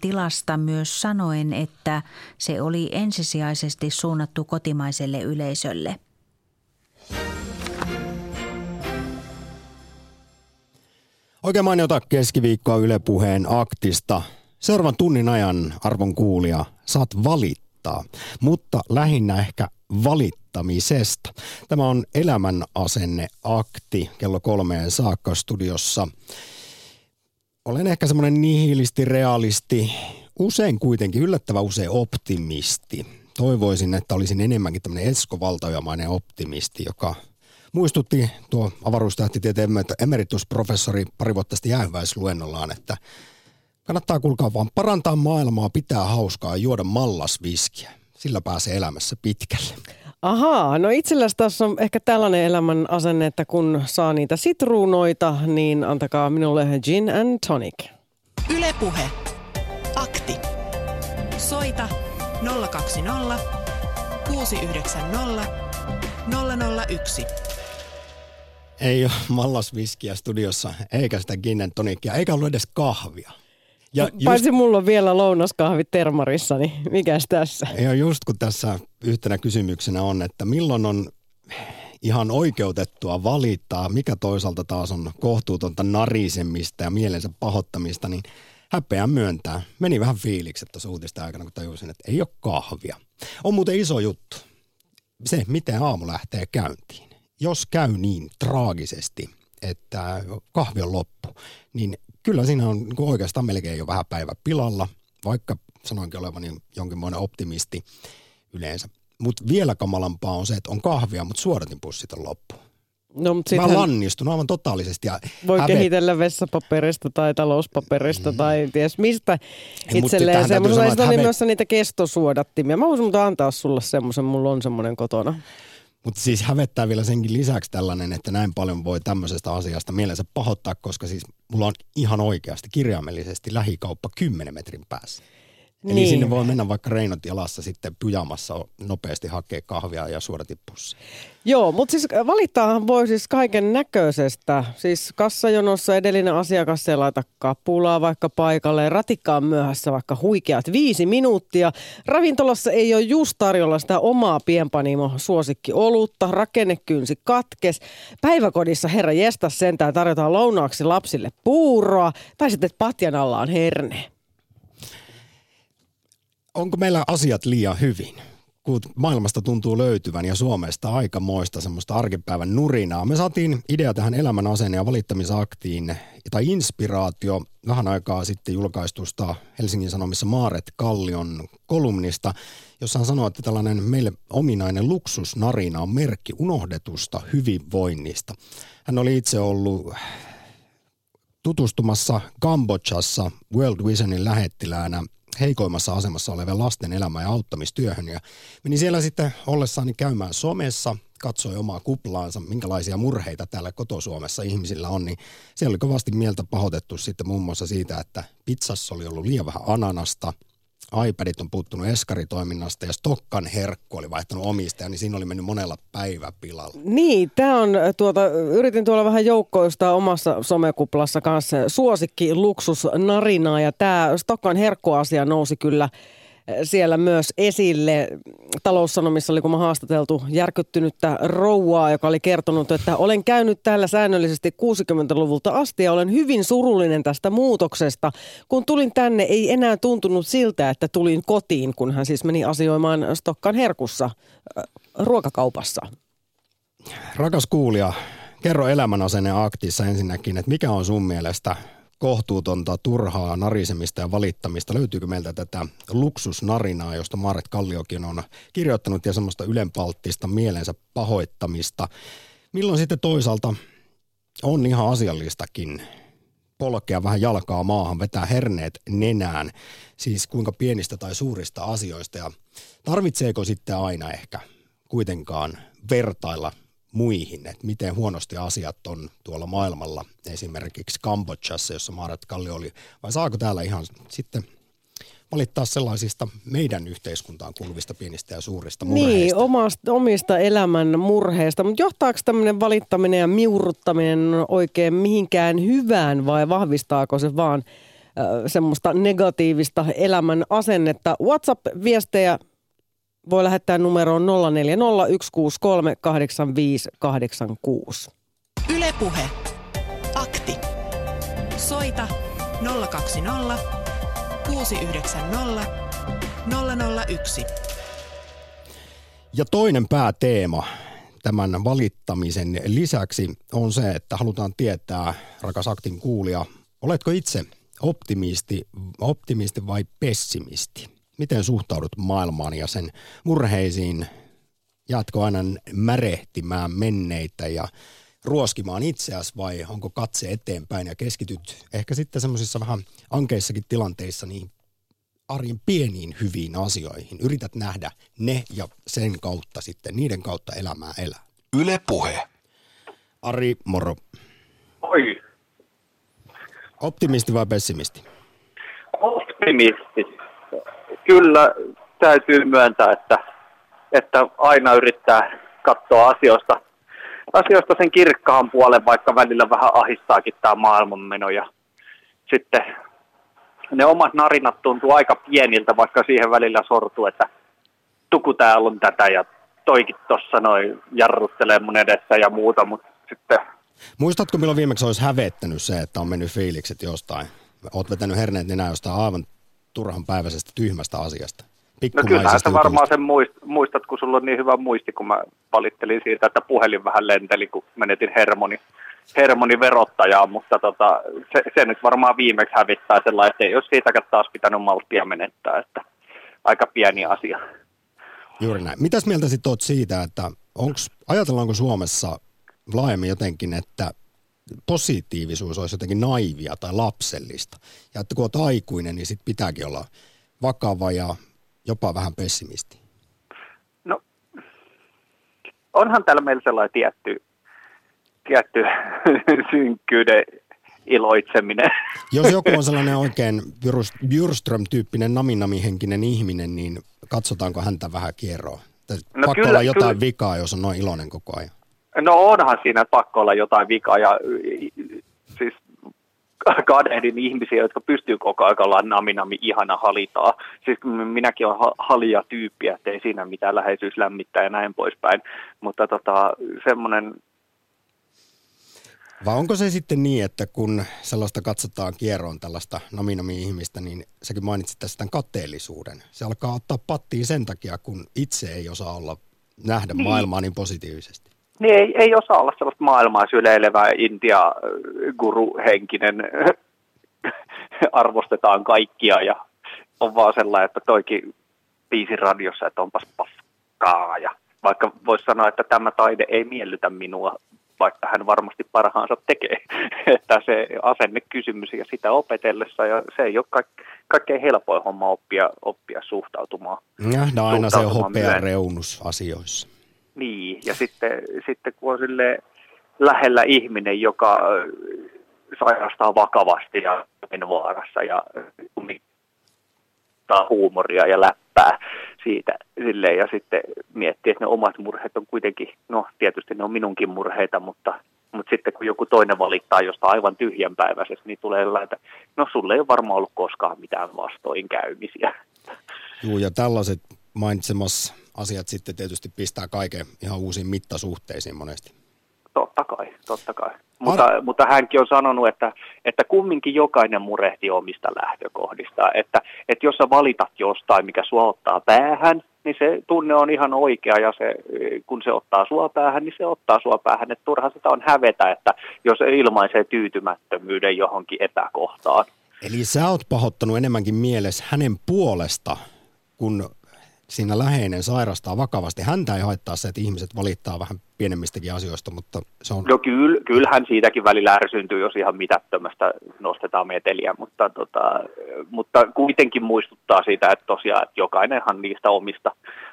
tilasta myös sanoen, että se oli ensisijaisesti suunnattu kotimaiselle yleisölle. Oikein mainiota keskiviikkoa Yle Puheen aktista. Seuraavan tunnin ajan, arvon kuulija, saat valittaa, mutta lähinnä ehkä valittamisesta. Tämä on elämän asenne akti kello kolmeen saakka studiossa. Olen ehkä semmoinen nihilisti, realisti, usein kuitenkin yllättävän usein optimisti. Toivoisin, että olisin enemmänkin tämmöinen Esko optimisti, joka muistutti tuo avaruustähtitieteen emeritusprofessori pari vuotta sitten jäähyväisluennollaan, että kannattaa kuulkaa vaan parantaa maailmaa, pitää hauskaa ja juoda mallasviskiä. Sillä pääsee elämässä pitkälle. Ahaa, no itselläsi tässä on ehkä tällainen elämän asenne, että kun saa niitä sitruunoita, niin antakaa minulle gin and tonic. Ylepuhe. Akti. Soita 020 690 001. Ei ole mallasviskiä studiossa, eikä sitä gin and tonicia, eikä ollut edes kahvia. Ja just, Paitsi mulla on vielä lounaskahvi termarissa, niin mikäs tässä? Ja just kun tässä yhtenä kysymyksenä on, että milloin on ihan oikeutettua valittaa, mikä toisaalta taas on kohtuutonta narisemista ja mielensä pahoittamista, niin häpeä myöntää. Meni vähän fiilikset tuossa uutista aikana, kun tajusin, että ei ole kahvia. On muuten iso juttu. Se, miten aamu lähtee käyntiin. Jos käy niin traagisesti, että kahvi on loppu, niin kyllä siinä on niin oikeastaan melkein jo vähän päivä pilalla, vaikka sanoinkin olevani jonkinmoinen optimisti yleensä. Mutta vielä kamalampaa on se, että on kahvia, mutta suodatinpussit on loppu. No, mutta Mä lannistun aivan totaalisesti. Ja voi hävet... kehitellä vessapaperista tai talouspaperista mm. tai ties mistä itselleen semmoisen. Sitten hävet... myös niitä kestosuodattimia. Mä voisin antaa sulle semmoisen, mulla on semmoinen kotona. Mutta siis hävettää vielä senkin lisäksi tällainen, että näin paljon voi tämmöisestä asiasta mielensä pahoittaa, koska siis mulla on ihan oikeasti kirjaimellisesti lähikauppa 10 metrin päässä. Eli niin. sinne voi mennä vaikka reinot jalassa sitten pyjamassa nopeasti hakea kahvia ja suodatipussi. Joo, mutta siis valittaahan voi siis kaiken näköisestä. Siis kassajonossa edellinen asiakas ei laita kapulaa vaikka paikalle. Ratikka on myöhässä vaikka huikeat viisi minuuttia. Ravintolassa ei ole just tarjolla sitä omaa pienpanimo suosikki olutta. Rakennekynsi katkes. Päiväkodissa herra jestas sentään tarjotaan lounaaksi lapsille puuroa. Tai sitten patjan alla on herne onko meillä asiat liian hyvin? Kun maailmasta tuntuu löytyvän ja Suomesta aikamoista semmoista arkipäivän nurinaa. Me saatiin idea tähän elämän asenne- ja valittamisaktiin tai inspiraatio vähän aikaa sitten julkaistusta Helsingin Sanomissa Maaret Kallion kolumnista, jossa hän sanoo, että tällainen meille ominainen luksusnarina on merkki unohdetusta hyvinvoinnista. Hän oli itse ollut tutustumassa Kambodžassa World Visionin lähettiläänä heikoimmassa asemassa olevien lasten elämä- ja auttamistyöhön. Ja menin siellä sitten ollessani käymään somessa, katsoi omaa kuplaansa, minkälaisia murheita täällä kotosuomessa ihmisillä on, niin siellä oli kovasti mieltä pahoitettu sitten muun muassa siitä, että pizzassa oli ollut liian vähän ananasta – iPadit on puuttunut eskaritoiminnasta ja Stokkan herkku oli vaihtanut omistaja, niin siinä oli mennyt monella päivä pilalla. Niin, tämä on tuota, yritin tuolla vähän joukkoista omassa somekuplassa kanssa suosikki luksusnarinaa ja tämä Stokkan herkkuasia nousi kyllä siellä myös esille. Taloussanomissa oli kun mä haastateltu järkyttynyttä rouvaa, joka oli kertonut, että olen käynyt täällä säännöllisesti 60-luvulta asti ja olen hyvin surullinen tästä muutoksesta. Kun tulin tänne, ei enää tuntunut siltä, että tulin kotiin, kun hän siis meni asioimaan Stokkan herkussa äh, ruokakaupassa. Rakas kuulija, kerro elämänasenne aktissa ensinnäkin, että mikä on sun mielestä kohtuutonta, turhaa narisemista ja valittamista. Löytyykö meiltä tätä luksusnarinaa, josta Maaret Kalliokin on kirjoittanut ja semmoista ylenpalttista mielensä pahoittamista. Milloin sitten toisaalta on ihan asiallistakin polkea vähän jalkaa maahan, vetää herneet nenään, siis kuinka pienistä tai suurista asioista ja tarvitseeko sitten aina ehkä kuitenkaan vertailla muihin, että miten huonosti asiat on tuolla maailmalla, esimerkiksi Kambodžassa, jossa Maaret Kallio oli, vai saako täällä ihan sitten valittaa sellaisista meidän yhteiskuntaan kuuluvista pienistä ja suurista niin, murheista. Niin, omasta, omista elämän murheista, mutta johtaako tämmöinen valittaminen ja miuruttaminen oikein mihinkään hyvään vai vahvistaako se vaan semmoista negatiivista elämän asennetta. WhatsApp-viestejä voi lähettää numeroon 0401638586. Ylepuhe. Akti. Soita 020 690 001. Ja toinen pääteema tämän valittamisen lisäksi on se, että halutaan tietää, rakas aktin kuulija, oletko itse optimisti, optimisti vai pessimisti? Miten suhtaudut maailmaan ja sen murheisiin? Jatko aina märehtimään menneitä ja ruoskimaan itseäsi vai onko katse eteenpäin ja keskityt ehkä sitten semmoisissa vähän ankeissakin tilanteissa niin arjen pieniin hyviin asioihin. Yrität nähdä ne ja sen kautta sitten, niiden kautta elämää elää. Yle Puhe. Ari, moro. Oi, Optimisti vai pessimisti? optimisti. Kyllä täytyy myöntää, että, että aina yrittää katsoa asioista, asioista sen kirkkaan puolen, vaikka välillä vähän ahistaakin tämä maailmanmeno. Ja sitten ne omat narinat tuntuu aika pieniltä, vaikka siihen välillä sortuu, että tuku täällä on tätä ja toikin tuossa noin jarruttelee mun edessä ja muuta, mutta sitten Muistatko milloin viimeksi olisi hävettänyt se, että on mennyt fiilikset jostain? Oot vetänyt herneet nenää jostain aivan turhan päiväisestä tyhmästä asiasta. No kyllähän sä varmaan sen muist, muistat, kun sulla on niin hyvä muisti, kun mä valittelin siitä, että puhelin vähän lenteli, kun menetin hermoni, hermoni verottajaa, mutta tota, se, se, nyt varmaan viimeksi hävittää sellainen, että ei olisi siitäkään taas pitänyt malttia menettää, että aika pieni asia. Juuri näin. Mitäs mieltä sitten oot siitä, että onks, ajatellaanko Suomessa laajemmin jotenkin, että positiivisuus olisi jotenkin naivia tai lapsellista. Ja että kun olet aikuinen, niin sit pitääkin olla vakava ja jopa vähän pessimisti. No, onhan täällä meillä sellainen tietty, tietty synkkyyden iloitseminen. Jos joku on sellainen oikein Bjurst- Bjurström-tyyppinen naminamihenkinen ihminen, niin katsotaanko häntä vähän kieroa? No No Pakko kyllä- olla jotain kyllä. vikaa, jos on noin iloinen koko ajan. No onhan siinä pakko olla jotain vikaa ja siis kadehdin ihmisiä, jotka pystyy koko ajan olla nami nami ihana halitaa. Siis minäkin olen ha- halia tyyppiä, ettei siinä mitään läheisyys lämmittää ja näin poispäin. Mutta tota, semmoinen, Vai onko se sitten niin, että kun sellaista katsotaan kieroon tällaista naminami-ihmistä, niin säkin mainitsit tässä tämän kateellisuuden. Se alkaa ottaa pattiin sen takia, kun itse ei osaa olla nähdä Niin. maailmaa niin positiivisesti. Niin ei, ei osaa olla sellaista maailmaa syleilevää Intia-guru-henkinen, arvostetaan kaikkia ja on vaan sellainen, että toikin biisi radiossa, että onpas paskaa ja vaikka voisi sanoa, että tämä taide ei miellytä minua, vaikka hän varmasti parhaansa tekee, että se asennekysymys ja sitä opetellessa ja se ei ole kaik- kaikkein helpoin homma oppia, oppia suhtautumaan. Nähdään aina se Suhtautumaan hopea myöhemmin. reunus asioissa. Niin, ja sitten, sitten kun on sille lähellä ihminen, joka sairastaa vakavasti ja on vaarassa ja kummittaa huumoria ja läppää siitä silleen, ja sitten miettii, että ne omat murheet on kuitenkin, no tietysti ne on minunkin murheita, mutta, mutta sitten kun joku toinen valittaa jostain aivan tyhjänpäiväisestä, niin tulee että no sulle ei ole varmaan ollut koskaan mitään vastoinkäymisiä. Juu, ja tällaiset mainitsemas asiat sitten tietysti pistää kaiken ihan uusiin mittasuhteisiin monesti. Totta kai, totta kai. Mutta, mutta hänkin on sanonut, että, että kumminkin jokainen murehtii omista lähtökohdista. Että, että jos sä valitat jostain, mikä sua ottaa päähän, niin se tunne on ihan oikea ja se, kun se ottaa sua päähän, niin se ottaa sua päähän. Että turha sitä on hävetä, että jos ilmaisee tyytymättömyyden johonkin epäkohtaan. Eli sä oot pahoittanut enemmänkin mielessä hänen puolesta, kun siinä läheinen sairastaa vakavasti. Häntä ei haittaa se, että ihmiset valittaa vähän pienemmistäkin asioista, mutta se on... No kyllä, kyllähän siitäkin välillä ärsyntyy, jos ihan mitättömästä nostetaan meteliä, mutta, tota, mutta kuitenkin muistuttaa siitä, että tosiaan että jokainenhan niistä omista,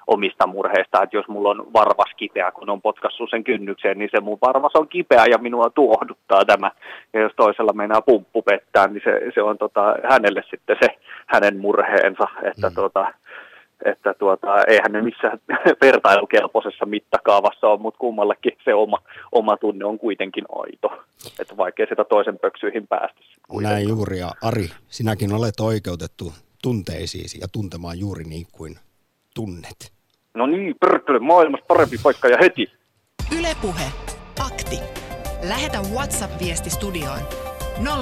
omista murheista, että jos mulla on varvas kipeä, kun on potkassut sen kynnykseen, niin se mun varvas on kipeä ja minua tuohduttaa tämä. Ja jos toisella meinaa pumppu pettää, niin se, se on tota, hänelle sitten se hänen murheensa, että mm. tota, että tuota, eihän ne missään vertailukelpoisessa mittakaavassa ole, mutta kummallakin se oma, oma tunne on kuitenkin aito. Että vaikea sitä toisen pöksyihin päästä. Kuitenkaan. Näin juuri ja Ari, sinäkin olet oikeutettu tunteisiisi ja tuntemaan juuri niin kuin tunnet. No niin, pörttele, maailmassa parempi paikka ja heti. Ylepuhe. Akti. Lähetä WhatsApp-viesti studioon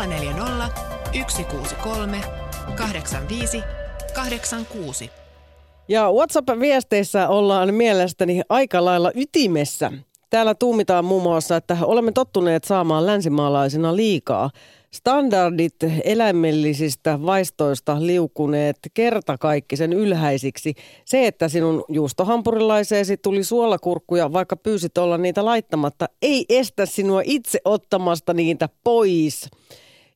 040 163 85 86. Ja WhatsApp-viesteissä ollaan mielestäni aika lailla ytimessä. Täällä tuumitaan muun muassa, että olemme tottuneet saamaan länsimaalaisina liikaa. Standardit eläimellisistä vaistoista liukuneet kertakaikkisen ylhäisiksi. Se, että sinun juustohampurilaiseesi tuli suolakurkkuja, vaikka pyysit olla niitä laittamatta, ei estä sinua itse ottamasta niitä pois.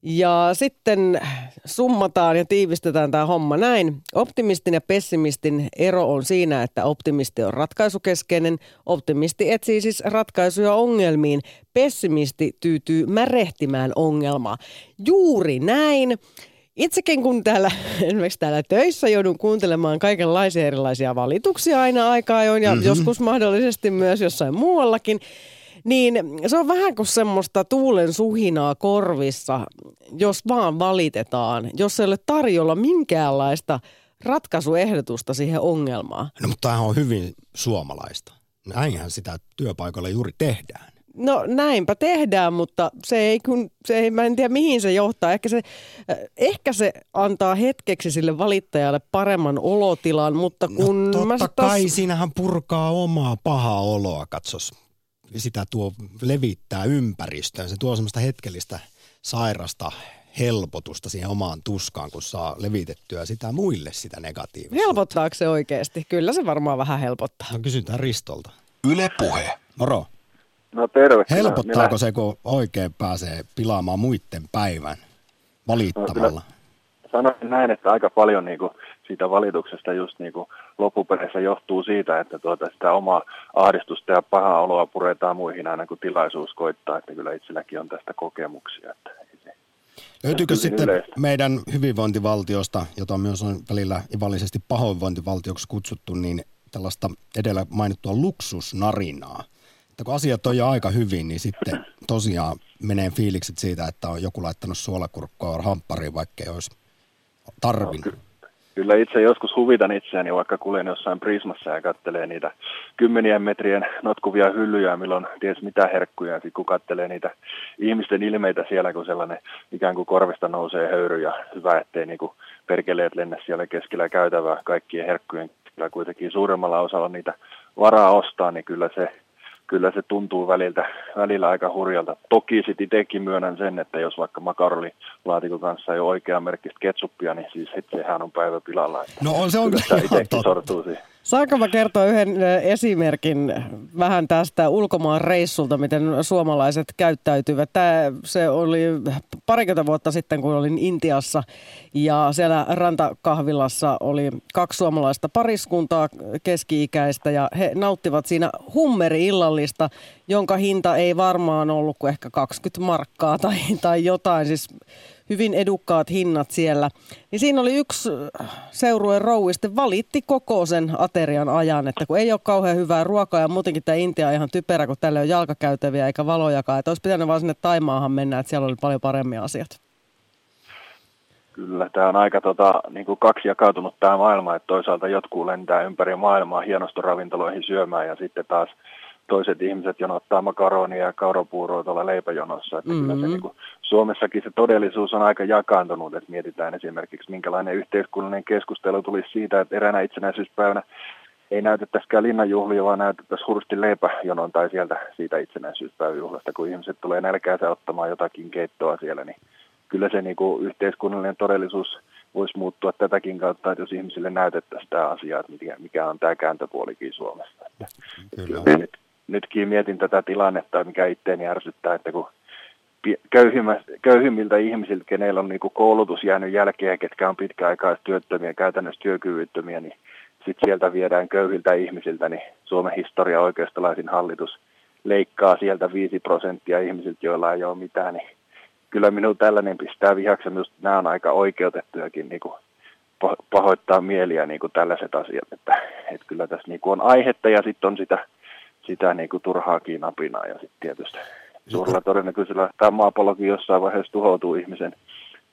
Ja sitten summataan ja tiivistetään tämä homma näin. Optimistin ja pessimistin ero on siinä, että optimisti on ratkaisukeskeinen. Optimisti etsii siis ratkaisuja ongelmiin. Pessimisti tyytyy märehtimään ongelmaa. Juuri näin. Itsekin kun täällä, esimerkiksi täällä töissä joudun kuuntelemaan kaikenlaisia erilaisia valituksia aina aikaa ajoin ja mm-hmm. joskus mahdollisesti myös jossain muuallakin, niin se on vähän kuin semmoista tuulen suhinaa korvissa, jos vaan valitetaan, jos ei ole tarjolla minkäänlaista ratkaisuehdotusta siihen ongelmaan. No mutta tämä on hyvin suomalaista. Näinhän sitä työpaikalla juuri tehdään. No näinpä tehdään, mutta se ei, kun, se ei, mä en tiedä mihin se johtaa. Ehkä se, äh, ehkä se antaa hetkeksi sille valittajalle paremman olotilan, mutta no kun... No totta mä kai, taas... siinähän purkaa omaa pahaa oloa, katsos sitä tuo levittää ympäristöön. Se tuo semmoista hetkellistä sairasta helpotusta siihen omaan tuskaan, kun saa levitettyä sitä muille sitä negatiivista. Helpottaako se oikeasti? Kyllä se varmaan vähän helpottaa. No kysytään Ristolta. Yle Puhe. Moro. No terve. Helpottaako minä... se, kun oikein pääsee pilaamaan muiden päivän valittamalla? No, sanoisin näin, että aika paljon niin kuin siitä valituksesta just niin kuin loppupeleissä johtuu siitä, että tuota sitä omaa ahdistusta ja pahaa oloa puretaan muihin aina kun tilaisuus koittaa, että kyllä itselläkin on tästä kokemuksia. Että se, Löytyykö sitten yleistä. meidän hyvinvointivaltiosta, jota myös on välillä ivallisesti pahoinvointivaltioksi kutsuttu, niin tällaista edellä mainittua luksusnarinaa? Että kun asiat on jo aika hyvin, niin sitten tosiaan menee fiilikset siitä, että on joku laittanut suolakurkkoa hamppariin, vaikka ei olisi tarvinnut. No, Kyllä itse joskus huvitan itseäni, vaikka kuljen jossain Prismassa ja kattelee niitä kymmenien metrien notkuvia hyllyjä, milloin ties mitä herkkuja. Sitten kun kattelee niitä ihmisten ilmeitä siellä, kun sellainen ikään kuin korvista nousee höyry ja hyvä, ettei niin kuin perkeleet lennä siellä keskellä käytävää kaikkien herkkujen. Kyllä kuitenkin suuremmalla osalla niitä varaa ostaa, niin kyllä se kyllä se tuntuu väliltä, välillä aika hurjalta. Toki sitten itsekin myönnän sen, että jos vaikka makaronilaatikon kanssa ei ole oikea merkkistä ketsuppia, niin siis sehän on päivä pilalla. No on se on kyllä itsekin sortuu siihen. Saanko mä kertoa yhden esimerkin vähän tästä ulkomaan reissulta, miten suomalaiset käyttäytyvät? Tämä, se oli parikymmentä vuotta sitten, kun olin Intiassa ja siellä rantakahvilassa oli kaksi suomalaista pariskuntaa keski-ikäistä ja he nauttivat siinä hummeri-illallista, jonka hinta ei varmaan ollut kuin ehkä 20 markkaa tai, tai jotain, siis hyvin edukkaat hinnat siellä. Niin siinä oli yksi seurueen rouvi, valitti koko sen aterian ajan, että kun ei ole kauhean hyvää ruokaa ja muutenkin tämä Intia on ihan typerä, kun tälle on jalkakäytäviä eikä valojakaan. Että olisi pitänyt vaan sinne Taimaahan mennä, että siellä oli paljon paremmin asiat. Kyllä, tämä on aika tota, niin kuin kaksi jakautunut tämä maailma, että toisaalta jotkut lentää ympäri maailmaa hienostoravintoloihin syömään ja sitten taas toiset ihmiset jonottaa makaronia ja kaurapuuroa tuolla leipäjonossa. Että mm-hmm. kyllä se, mm-hmm. niin kuin, Suomessakin se todellisuus on aika jakaantunut, että mietitään esimerkiksi minkälainen yhteiskunnallinen keskustelu tuli siitä, että eräänä itsenäisyyspäivänä ei näytettäisikään linnanjuhlia, vaan näytettäisiin hursti leipäjonon tai sieltä siitä itsenäisyyspäiväjuhlasta, kun ihmiset tulee nälkäänsä ottamaan jotakin keittoa siellä, niin kyllä se niin kuin yhteiskunnallinen todellisuus voisi muuttua tätäkin kautta, että jos ihmisille näytettäisiin tämä asia, että mikä on tämä kääntöpuolikin Suomessa. Että, kyllä. Että nyt, nytkin mietin tätä tilannetta, mikä itteeni ärsyttää, että kun köyhimmiltä ihmisiltä, kenellä on niin koulutus jäänyt jälkeen, ketkä on pitkäaikaistyöttömiä, käytännössä työkyvyttömiä, niin sitten sieltä viedään köyhiltä ihmisiltä, niin Suomen historia oikeistolaisin hallitus leikkaa sieltä 5 prosenttia ihmisiltä, joilla ei ole mitään, niin kyllä minun tällainen pistää vihaksi, minusta nämä on aika oikeutettujakin niin kuin pahoittaa mieliä niin kuin tällaiset asiat, että, että kyllä tässä niin kuin on aihetta ja sitten on sitä, sitä niin kuin turhaakin apinaa ja sitten tietysti suurella todennäköisellä tämä maapallokin jossain vaiheessa tuhoutuu ihmisen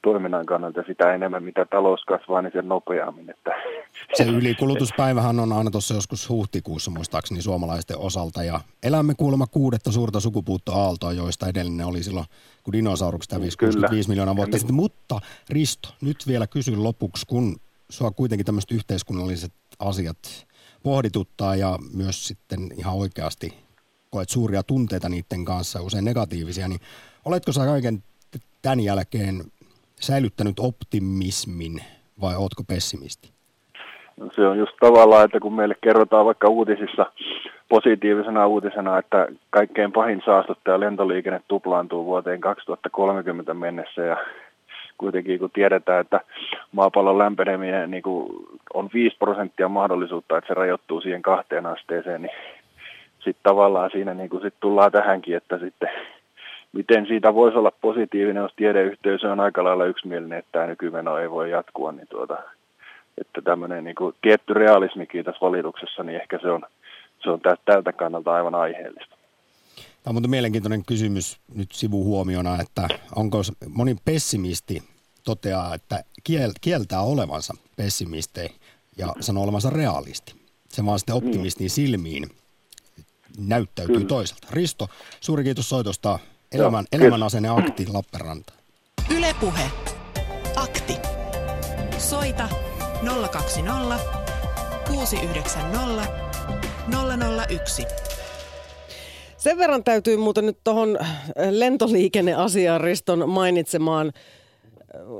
toiminnan kannalta sitä enemmän, mitä talous kasvaa, niin sen nopeammin. Että. Se ylikulutuspäivähän on aina tuossa joskus huhtikuussa muistaakseni suomalaisten osalta ja elämme kuulemma kuudetta suurta sukupuuttoaaltoa, joista edellinen oli silloin, kun dinosaurukset hävisi 65 miljoonaa vuotta sitten. Mutta Risto, nyt vielä kysyn lopuksi, kun sua kuitenkin tämmöiset yhteiskunnalliset asiat pohdituttaa ja myös sitten ihan oikeasti koet suuria tunteita niiden kanssa, usein negatiivisia, niin oletko sä kaiken tämän jälkeen säilyttänyt optimismin vai ootko pessimisti? No se on just tavallaan, että kun meille kerrotaan vaikka uutisissa positiivisena uutisena, että kaikkein pahin saastuttaja lentoliikenne tuplaantuu vuoteen 2030 mennessä ja kuitenkin kun tiedetään, että maapallon lämpeneminen niin kuin on 5 prosenttia mahdollisuutta, että se rajoittuu siihen kahteen asteeseen, niin sitten tavallaan siinä niin kuin sit tullaan tähänkin, että sitten miten siitä voisi olla positiivinen, jos tiedeyhteisö on aika lailla yksimielinen, että tämä nykymeno ei voi jatkua, niin tuota, että tämmöinen niin kuin tietty realismikin tässä valituksessa, niin ehkä se on, se on tältä kannalta aivan aiheellista. Tämä on mutta mielenkiintoinen kysymys nyt sivuhuomiona, että onko moni pessimisti toteaa, että kiel, kieltää olevansa pessimisti ja sanoo olevansa realisti. Se vaan sitten optimistin silmiin näyttäytyy Kyllä. toiselta. Risto, suuri kiitos soitosta. Elämän, elämän asenne akti Lappeenranta. Ylepuhe. Akti. Soita 020 690 001. Sen verran täytyy muuten nyt tuohon lentoliikenneasiaan Riston mainitsemaan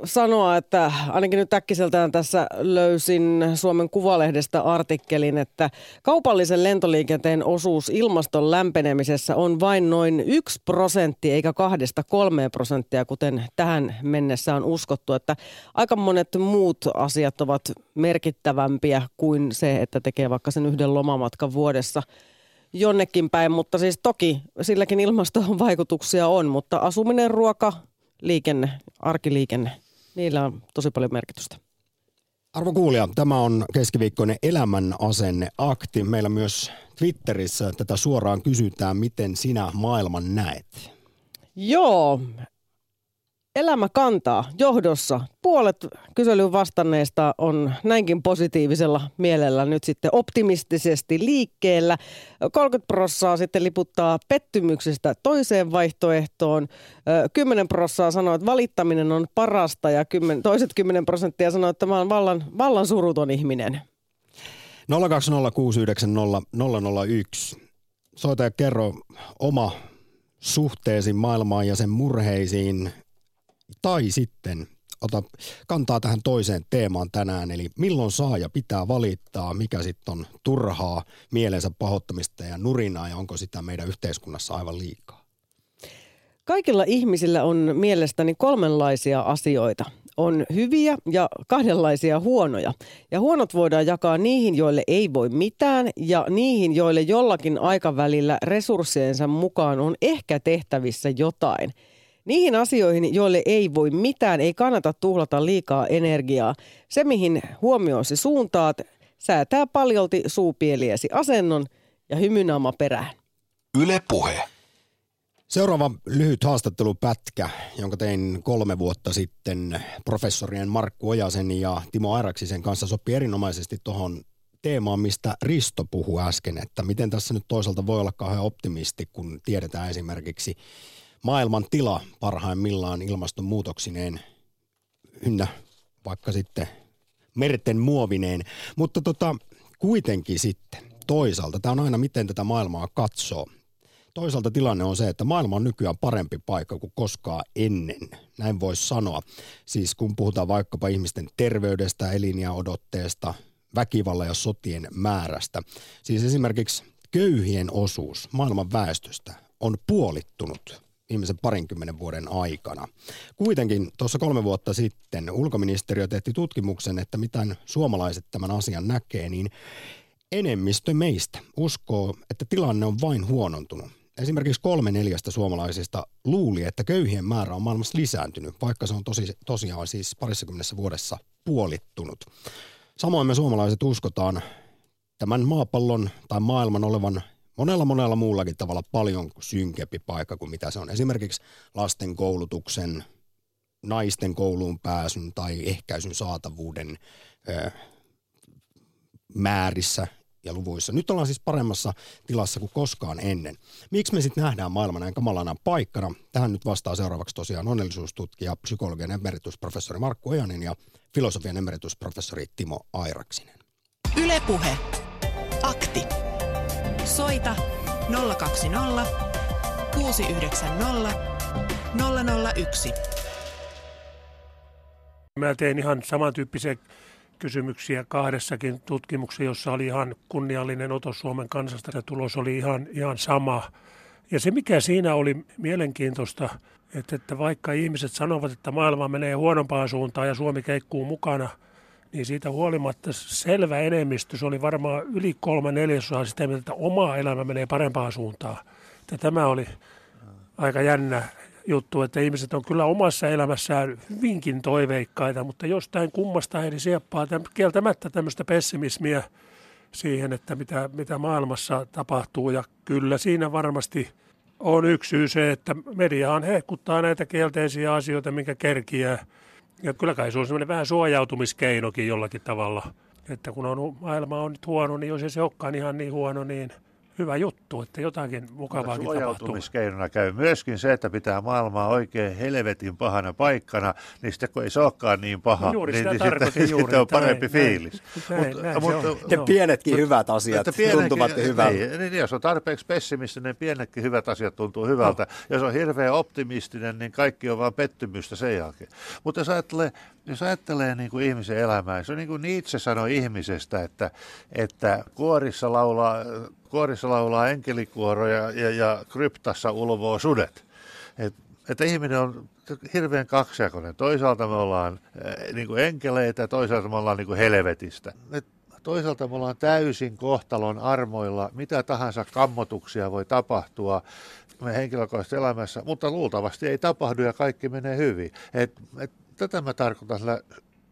sanoa, että ainakin nyt äkkiseltään tässä löysin Suomen Kuvalehdestä artikkelin, että kaupallisen lentoliikenteen osuus ilmaston lämpenemisessä on vain noin yksi prosentti eikä kahdesta kolmeen prosenttia, kuten tähän mennessä on uskottu, että aika monet muut asiat ovat merkittävämpiä kuin se, että tekee vaikka sen yhden lomamatkan vuodessa jonnekin päin, mutta siis toki silläkin ilmaston vaikutuksia on, mutta asuminen, ruoka, liikenne, arkiliikenne, niillä on tosi paljon merkitystä. Arvo kuulija, tämä on keskiviikkoinen elämän asenne akti. Meillä myös Twitterissä tätä suoraan kysytään, miten sinä maailman näet. Joo, Elämä kantaa johdossa. Puolet kyselyyn vastanneista on näinkin positiivisella mielellä nyt sitten optimistisesti liikkeellä. 30 prossaa sitten liputtaa pettymyksestä toiseen vaihtoehtoon. 10 prossaa sanoo, että valittaminen on parasta ja 10, toiset 10 prosenttia sanoo, että mä oon vallan, vallan suruton ihminen. 020690001. Soita ja kerro oma suhteesi maailmaan ja sen murheisiin tai sitten ota kantaa tähän toiseen teemaan tänään, eli milloin saa ja pitää valittaa, mikä sitten on turhaa mielensä pahoittamista ja nurinaa ja onko sitä meidän yhteiskunnassa aivan liikaa? Kaikilla ihmisillä on mielestäni kolmenlaisia asioita. On hyviä ja kahdenlaisia huonoja. Ja huonot voidaan jakaa niihin, joille ei voi mitään ja niihin, joille jollakin aikavälillä resurssiensa mukaan on ehkä tehtävissä jotain – Niihin asioihin, joille ei voi mitään, ei kannata tuhlata liikaa energiaa. Se, mihin huomioisi suuntaat, säätää paljolti suupieliesi asennon ja hymynaama perään. Yle puhe. Seuraava lyhyt haastattelupätkä, jonka tein kolme vuotta sitten professorien Markku Ojasen ja Timo Airaksisen kanssa, sopii erinomaisesti tuohon teemaan, mistä Risto puhui äsken, että miten tässä nyt toisaalta voi olla kauhean optimisti, kun tiedetään esimerkiksi maailman tila parhaimmillaan ilmastonmuutoksineen ynnä vaikka sitten merten muovineen. Mutta tota, kuitenkin sitten toisaalta, tämä on aina miten tätä maailmaa katsoo. Toisaalta tilanne on se, että maailma on nykyään parempi paikka kuin koskaan ennen. Näin voisi sanoa. Siis kun puhutaan vaikkapa ihmisten terveydestä, odotteesta, väkivallan ja sotien määrästä. Siis esimerkiksi köyhien osuus maailman väestöstä on puolittunut viimeisen parinkymmenen vuoden aikana. Kuitenkin tuossa kolme vuotta sitten ulkoministeriö tehti tutkimuksen, että miten suomalaiset tämän asian näkee, niin enemmistö meistä uskoo, että tilanne on vain huonontunut. Esimerkiksi kolme neljästä suomalaisista luuli, että köyhien määrä on maailmassa lisääntynyt, vaikka se on tosi, tosiaan siis parissakymmenessä vuodessa puolittunut. Samoin me suomalaiset uskotaan tämän maapallon tai maailman olevan monella monella muullakin tavalla paljon synkempi paikka kuin mitä se on. Esimerkiksi lasten koulutuksen, naisten kouluun pääsyn tai ehkäisyn saatavuuden ö, määrissä ja luvuissa. Nyt ollaan siis paremmassa tilassa kuin koskaan ennen. Miksi me sitten nähdään maailman näin kamalana paikkana? Tähän nyt vastaa seuraavaksi tosiaan onnellisuustutkija, psykologian emeritusprofessori Markku Ojanen ja filosofian emeritusprofessori Timo Airaksinen. Ylepuhe. Akti. Soita 020 690 001. Mä tein ihan samantyyppisiä kysymyksiä kahdessakin tutkimuksessa, jossa oli ihan kunniallinen otos Suomen kansasta. Se tulos oli ihan, ihan sama. Ja se, mikä siinä oli mielenkiintoista, että, että vaikka ihmiset sanovat, että maailma menee huonompaan suuntaan ja Suomi keikkuu mukana, niin siitä huolimatta selvä enemmistö, se oli varmaan yli kolme neljäsosaa sitä mieltä, että oma elämä menee parempaan suuntaan. Että tämä oli aika jännä juttu, että ihmiset on kyllä omassa elämässään hyvinkin toiveikkaita, mutta jostain kummasta heidän sieppaa kieltämättä tämmöistä pessimismiä siihen, että mitä, mitä maailmassa tapahtuu. Ja kyllä siinä varmasti on yksi syy se, että mediahan hehkuttaa näitä kielteisiä asioita, minkä kerkiää. Ja kyllä kai se on semmoinen vähän suojautumiskeinokin jollakin tavalla. Että kun on, maailma on nyt huono, niin jos ei se olekaan ihan niin huono, niin – hyvä juttu, että jotakin mukavaakin tapahtuu. käy myöskin se, että pitää maailmaa oikein helvetin pahana paikkana, niin sitten kun ei se olekaan niin paha, juuri niin, niin sitten, juuri, sitten on parempi näin, fiilis. Näin, Mut, näin, mutta, on, Ja pienetkin hyvät asiat tuntuvat hyvältä. Niin, niin, jos on tarpeeksi pessimistinen, niin pienetkin hyvät asiat tuntuu hyvältä. No. Jos on hirveän optimistinen, niin kaikki on vain pettymystä sen jälkeen. Mutta jos ajattelee, jos ajattelee niin kuin ihmisen elämää, se on niin kuin Nietzsche sanoi ihmisestä, että, että kuorissa laulaa kuorissa laulaa enkelikuoro ja, ja, ja kryptassa ulvoo sudet. Et, että ihminen on hirveän kaksijakoinen. Toisaalta me ollaan äh, niin kuin enkeleitä ja toisaalta me ollaan niin kuin helvetistä. Et toisaalta me ollaan täysin kohtalon armoilla, mitä tahansa kammotuksia voi tapahtua me henkilökohtaisessa elämässä, mutta luultavasti ei tapahdu ja kaikki menee hyvin. Et, et, tätä mä tarkoitan sillä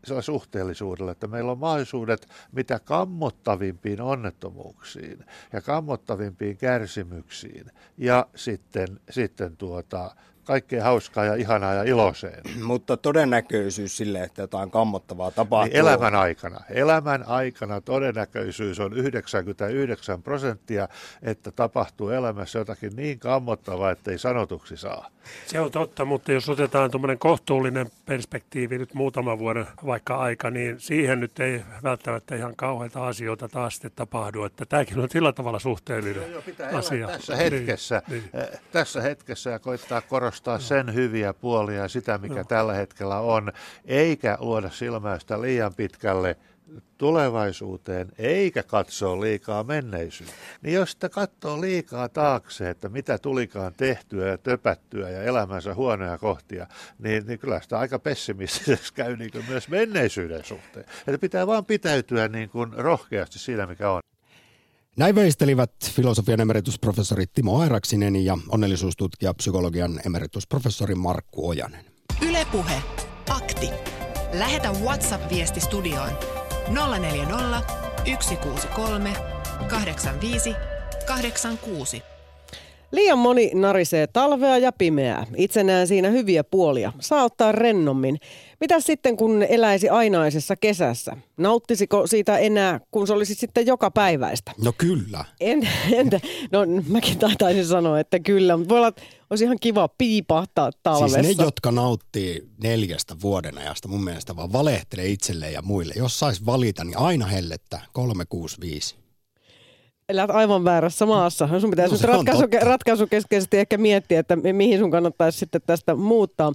sillä suhteellisuudella, että meillä on mahdollisuudet mitä kammottavimpiin onnettomuuksiin ja kammottavimpiin kärsimyksiin ja sitten, sitten tuota, kaikkea hauskaa ja ihanaa ja iloiseen. Mutta todennäköisyys sille, että jotain kammottavaa tapahtuu. Niin elämän aikana. Elämän aikana todennäköisyys on 99 prosenttia, että tapahtuu elämässä jotakin niin kammottavaa, että ei sanotuksi saa. Se on totta, mutta jos otetaan tuommoinen kohtuullinen perspektiivi nyt muutaman vuoden vaikka aika, niin siihen nyt ei välttämättä ihan kauheita asioita taas sitten tapahdu. Että tämäkin on sillä tavalla suhteellinen joo, pitää asia. Tässä hetkessä, niin, niin. tässä hetkessä ja koittaa korostaa sen hyviä puolia ja sitä, mikä no. tällä hetkellä on, eikä luoda silmäystä liian pitkälle tulevaisuuteen eikä katsoa liikaa menneisyyteen. Niin jos sitä katsoo liikaa taakse, että mitä tulikaan tehtyä ja töpättyä ja elämänsä huonoja kohtia, niin, niin kyllä sitä aika pessimistiseksi käy niin kuin myös menneisyyden suhteen. Että pitää vaan pitäytyä niin kuin rohkeasti siinä, mikä on. Näin veistelivät filosofian emeritusprofessori Timo Airaksinen ja onnellisuustutkija psykologian emeritusprofessori Markku Ojanen. Ylepuhe. Akti. Lähetä WhatsApp-viesti studioon 040 163 85 86. Liian moni narisee talvea ja pimeää. Itse näen siinä hyviä puolia. Saa ottaa rennommin. Mitä sitten, kun eläisi ainaisessa kesässä? Nauttisiko siitä enää, kun se olisi sitten joka päiväistä? No kyllä. En, entä? No mäkin taitaisin sanoa, että kyllä. Mutta voi olla, että olisi ihan kiva piipahtaa talvessa. Siis ne, jotka nauttii neljästä vuoden ajasta, mun mielestä vaan valehtelee itselleen ja muille. Jos sais valita, niin aina hellettä 365 elät aivan väärässä maassa. Sun pitäisi no, nyt ratkaisu, ratkaisukeskeisesti ehkä miettiä, että mihin sun kannattaisi sitten tästä muuttaa.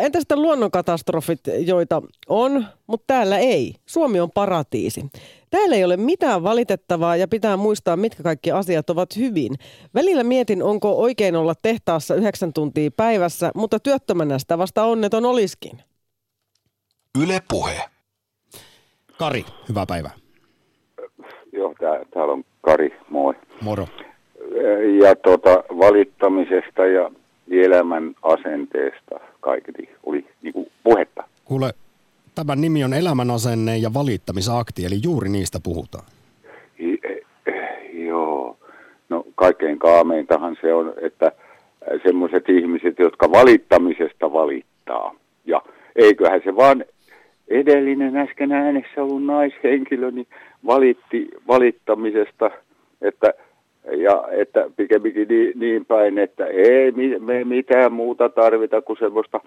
Entä sitten luonnonkatastrofit, joita on, mutta täällä ei. Suomi on paratiisi. Täällä ei ole mitään valitettavaa ja pitää muistaa, mitkä kaikki asiat ovat hyvin. Välillä mietin, onko oikein olla tehtaassa yhdeksän tuntia päivässä, mutta työttömänä sitä vasta onneton olisikin. Yle Puhe. Kari, hyvää päivää. Joo, tää, täällä on Kari, moi. Moro. Ja tota, valittamisesta ja elämän asenteesta kaiketi oli niin kuin puhetta. Kuule, Tämän nimi on elämänasenne ja valittamisakti, eli juuri niistä puhutaan. I, joo. No kaikkein kaameintahan se on, että semmoiset ihmiset, jotka valittamisesta valittaa. Ja eiköhän se vaan edellinen äsken äänessä ollut naishenkilö niin valitti valittamisesta, että ja että pikemminkin niin, niin päin, että ei me mitään muuta tarvita kuin semmoista,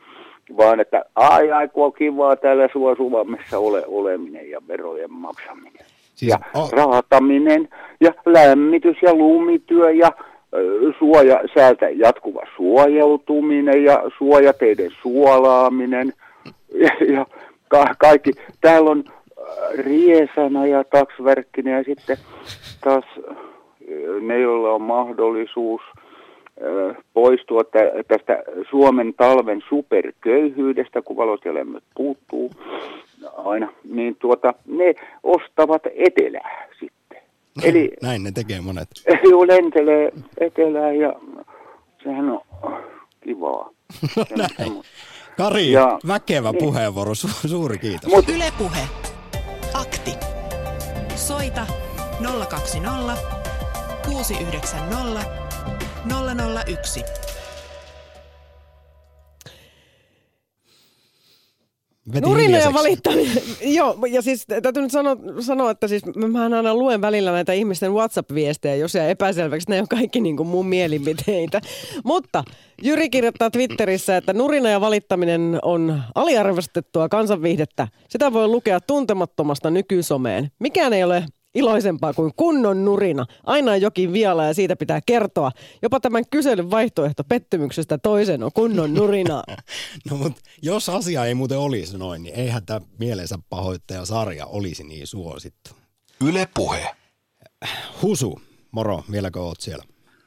vaan että ai ai kun on kivaa täällä suosuvammessa ole, oleminen ja verojen maksaminen. Siis, ja oh. raataminen ja lämmitys ja lumityö ja suoja, säältä jatkuva suojautuminen ja suojateiden suolaaminen ja, ja ka- kaikki. Täällä on riesana ja taksverkkinen ja sitten taas ne, joilla on mahdollisuus poistua tästä Suomen talven superköyhyydestä, kun valot ja lämmöt puuttuu aina, niin tuota, ne ostavat etelää sitten. Eli, Näin ne tekee monet. Joo, lentelee etelään ja sehän on kivaa. No näin. Kari, ja, väkevä niin. puheenvuoro, Su- suuri kiitos. Mut, Yle Puhe. Akti. Soita 020 690 001. Nurina ja valittaminen. Joo, ja siis täytyy nyt sanoa, sanoa että siis mä aina luen välillä näitä ihmisten WhatsApp-viestejä, jos jää epäselväksi, ne on kaikki niin kuin mun mielipiteitä. Mutta Jyri kirjoittaa Twitterissä, että nurina ja valittaminen on aliarvostettua kansanviihdettä. Sitä voi lukea tuntemattomasta nykysomeen. Mikään ei ole iloisempaa kuin kunnon nurina. Aina on jokin vialla ja siitä pitää kertoa. Jopa tämän kyselyn vaihtoehto pettymyksestä toisen on kunnon nurina. no mutta jos asia ei muuten olisi noin, niin eihän tämä mielensä pahoittaja sarja olisi niin suosittu. Yle Puhe. Husu, moro, vieläkö oot siellä?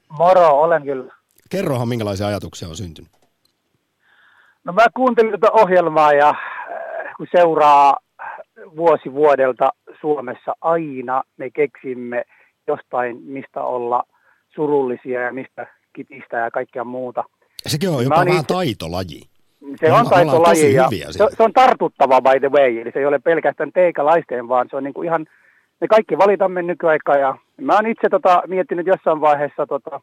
Moro, olen kyllä. Kerrohan, minkälaisia ajatuksia on syntynyt? No mä kuuntelin tätä ohjelmaa ja äh, kun seuraa vuosi vuodelta Suomessa aina me keksimme jostain, mistä olla surullisia ja mistä kitistä ja kaikkea muuta. Sekin on jopa vähän itse... taitolaji. Se on taitolaji ja se, se on tartuttava by the way, eli se ei ole pelkästään teikälaisten, vaan se on niin kuin ihan, me kaikki valitamme nykyaikaa ja mä oon itse tota, miettinyt jossain vaiheessa, tota,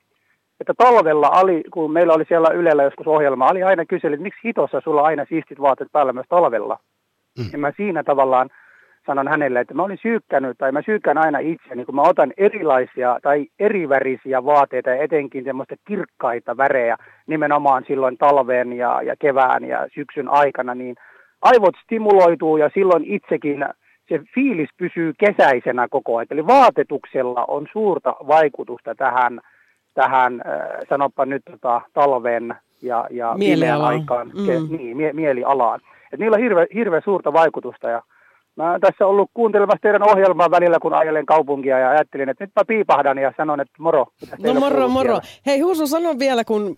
että talvella ali, kun meillä oli siellä Ylellä joskus ohjelma, oli aina kyseli, että miksi hitossa sulla on aina siistit vaatteet päällä myös talvella. Mm. Ja mä siinä tavallaan sanon hänelle, että mä olin syykkännyt, tai mä syykkään aina itse, niin kun mä otan erilaisia tai erivärisiä vaateita, ja etenkin semmoista kirkkaita värejä, nimenomaan silloin talveen ja, ja kevään ja syksyn aikana, niin aivot stimuloituu ja silloin itsekin se fiilis pysyy kesäisenä koko ajan. Eli vaatetuksella on suurta vaikutusta tähän, tähän äh, sanoppa nyt tota, talven ja, ja pimeän aikaan, mm. ke, niin, mie, mielialaan. Et niillä on hirve, hirveän suurta vaikutusta ja Mä oon tässä ollut kuuntelemassa teidän ohjelmaa välillä, kun ajelen kaupunkia ja ajattelin, että nyt mä piipahdan ja sanon, että moro. No moro, moro. Siellä? Hei Husu, sano vielä, kun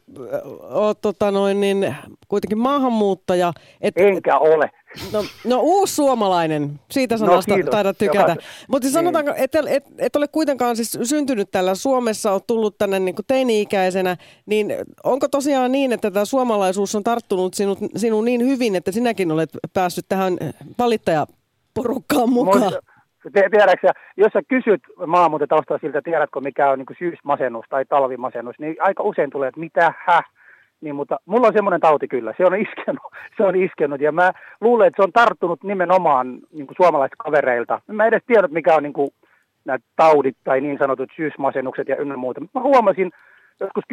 oot tota noin, niin, kuitenkin maahanmuuttaja. Et, Enkä ole. No, no uusi suomalainen, siitä no, sanasta no, taidat tykätä. Mutta siis sanotaanko, niin. et, et, et ole kuitenkaan siis syntynyt täällä Suomessa, olet tullut tänne niin kuin teini-ikäisenä, niin onko tosiaan niin, että tämä suomalaisuus on tarttunut sinut, sinun niin hyvin, että sinäkin olet päässyt tähän valittaja porukkaan mukaan. Tiedätkö, jos sä kysyt siltä, tiedätkö mikä on niin syysmasennus tai talvimasennus, niin aika usein tulee, että mitä hä? Niin, mutta mulla on semmoinen tauti kyllä, se on iskenut, se on iskenut ja mä luulen, että se on tarttunut nimenomaan niin kuin suomalaiset kavereilta. Mä edes tiedä, mikä on niin kuin, nämä taudit tai niin sanotut syysmasennukset ja ynnä muuta. Mä huomasin joskus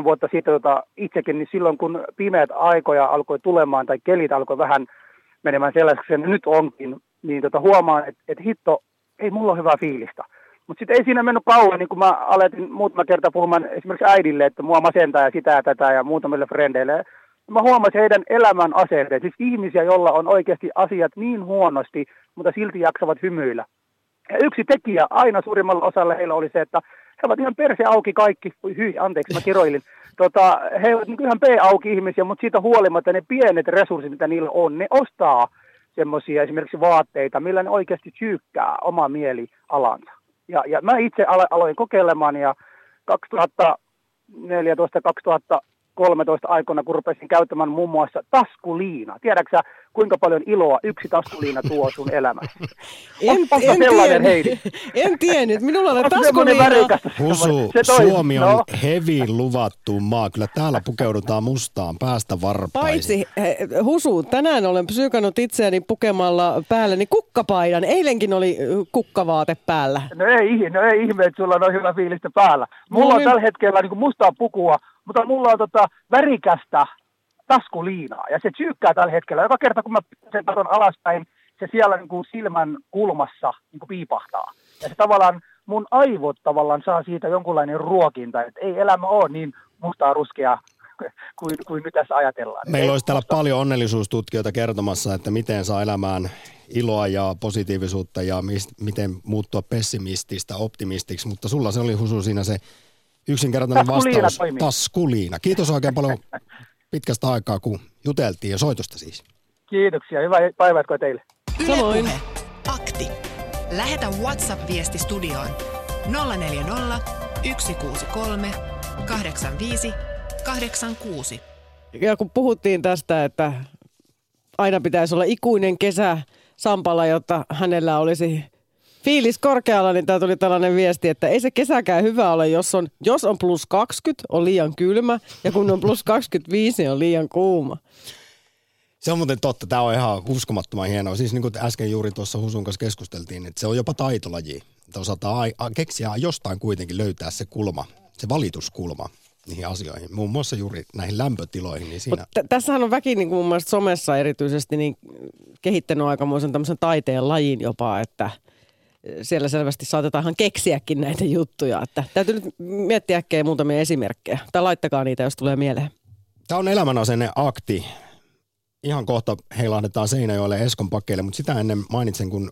10-50 vuotta sitten tota, itsekin, niin silloin kun pimeät aikoja alkoi tulemaan tai kelit alkoi vähän – menemään sellaiseksi, että nyt onkin, niin tota huomaan, että, että hitto, ei mulla ole hyvää fiilistä. Mutta sitten ei siinä mennyt kauan, niin kun mä aletin muutama kerta puhumaan esimerkiksi äidille, että mua masentaa ja sitä ja tätä ja muutamille frendeille. Mä huomasin heidän elämän asenteet, siis ihmisiä, joilla on oikeasti asiat niin huonosti, mutta silti jaksavat hymyillä. Ja yksi tekijä aina suurimmalla osalla heillä oli se, että he ovat ihan perse auki kaikki. Ui hyi, anteeksi, mä kiroilin. Tota, he ovat niin ihan P-auki ihmisiä, mutta siitä huolimatta ne pienet resurssit, mitä niillä on, ne ostaa semmoisia esimerkiksi vaatteita, millä ne oikeasti syykkää oma mielialansa. Ja, ja mä itse aloin kokeilemaan ja 2014-2013 13 aikoina, kun rupesin käyttämään muun muassa taskuliina. Tiedätkö kuinka paljon iloa yksi taskuliina tuo sun elämässä? En, en, tiennyt, Heidi? en tiennyt. Minulla on taskuliina. Husu, Suomi on no. hevi luvattu maa. Kyllä täällä pukeudutaan mustaan päästä varpaisin. Paitsi, Husu, tänään olen psyykannut itseäni pukemalla päälleni kukkapaidan. Eilenkin oli kukkavaate päällä. No ei, no ei ihme, että sulla on hyvä fiilistä päällä. Mulla no, on niin. tällä hetkellä niin mustaa pukua, mutta mulla on tota värikästä taskuliinaa. Ja se tyykkää tällä hetkellä. Joka kerta, kun mä sen katon alaspäin, se siellä niin kuin silmän kulmassa niin kuin piipahtaa. Ja se tavallaan, mun aivot tavallaan saa siitä jonkunlainen ruokinta, että ei elämä ole niin mustaa ruskea kuin, kuin nyt tässä ajatellaan. Meillä olisi täällä paljon onnellisuustutkijoita kertomassa, että miten saa elämään iloa ja positiivisuutta ja mis, miten muuttua pessimististä optimistiksi, mutta sulla se oli Husu siinä se yksinkertainen Taskuliina vastaus. Toimii. Taskuliina. Kiitos oikein paljon pitkästä aikaa, kun juteltiin ja soitosta siis. Kiitoksia. Hyvää päivää teille. Yle Samoin. Puhe. Akti. Lähetä WhatsApp-viesti studioon 040 163 85 86. Ja kun puhuttiin tästä, että aina pitäisi olla ikuinen kesä Sampalla, jotta hänellä olisi fiilis korkealla, niin tämä tuli tällainen viesti, että ei se kesäkään hyvä ole, jos on, jos on plus 20, on liian kylmä, ja kun on plus 25, on liian kuuma. Se on muuten totta. Tämä on ihan uskomattoman hienoa. Siis niin kuin äsken juuri tuossa Husun kanssa keskusteltiin, että se on jopa taitolaji. Että osataan keksiä jostain kuitenkin löytää se kulma, se valituskulma niihin asioihin, muun muassa juuri näihin lämpötiloihin. Niin siinä... t- tässähän on väki niin kuin mun mielestä somessa erityisesti niin kehittänyt aikamoisen tämmöisen taiteen lajin jopa, että siellä selvästi saatetaan keksiäkin näitä juttuja. Että täytyy nyt miettiä äkkiä muutamia esimerkkejä. Tai laittakaa niitä, jos tulee mieleen. Tämä on elämänasenne akti. Ihan kohta heilahdetaan Seinäjoelle Eskon pakkeille, mutta sitä ennen mainitsen, kun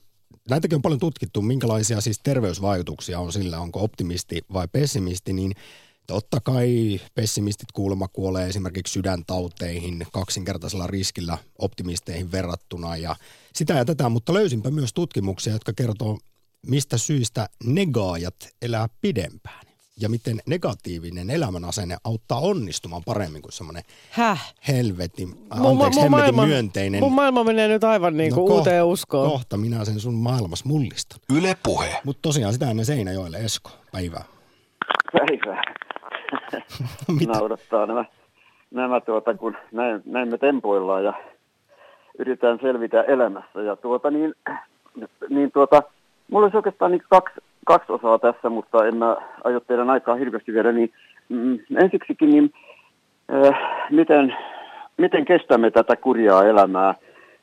näitäkin on paljon tutkittu, minkälaisia siis terveysvaikutuksia on sillä, onko optimisti vai pessimisti, niin – Totta kai pessimistit kuulemma kuolee esimerkiksi sydäntauteihin kaksinkertaisella riskillä optimisteihin verrattuna ja sitä ja tätä, mutta löysinpä myös tutkimuksia, jotka kertoo, mistä syistä negaajat elää pidempään ja miten negatiivinen elämänasenne auttaa onnistumaan paremmin kuin semmoinen Häh? helvetin, anteeksi, mun, maailma, myönteinen. Mun maailma menee nyt aivan niin kuin no, uuteen uskoon. Kohta minä sen sun maailmas mullistan. Yle puhe. Mutta tosiaan sitä ennen Seinäjoelle Esko. Päivää. Päivää. naurattaa nämä, nämä tuota, kun näin, näin me tempoillaan ja yritetään selvitä elämässä. Ja tuota, niin, niin tuota, mulla olisi oikeastaan niin kaksi, kaksi osaa tässä, mutta en mä aio teidän aikaa hirveästi viedä. Niin, mm, ensiksikin, niin, äh, miten, miten kestämme tätä kurjaa elämää?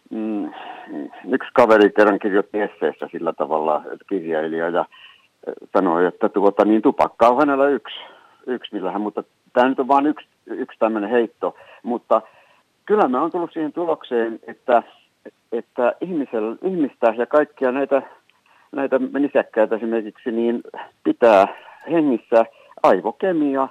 Mm, yksi kaveri kerran kirjoitti esseessä sillä tavalla, että kirjailija, ja sanoi, että tuota, niin tupakka on hänellä yksi yksi millähän, mutta tämä nyt on vain yksi, yksi tämmöinen heitto. Mutta kyllä mä oon tullut siihen tulokseen, että, että ihmisellä, ihmistä ja kaikkia näitä, näitä nisäkkäitä esimerkiksi, niin pitää hengissä aivokemia.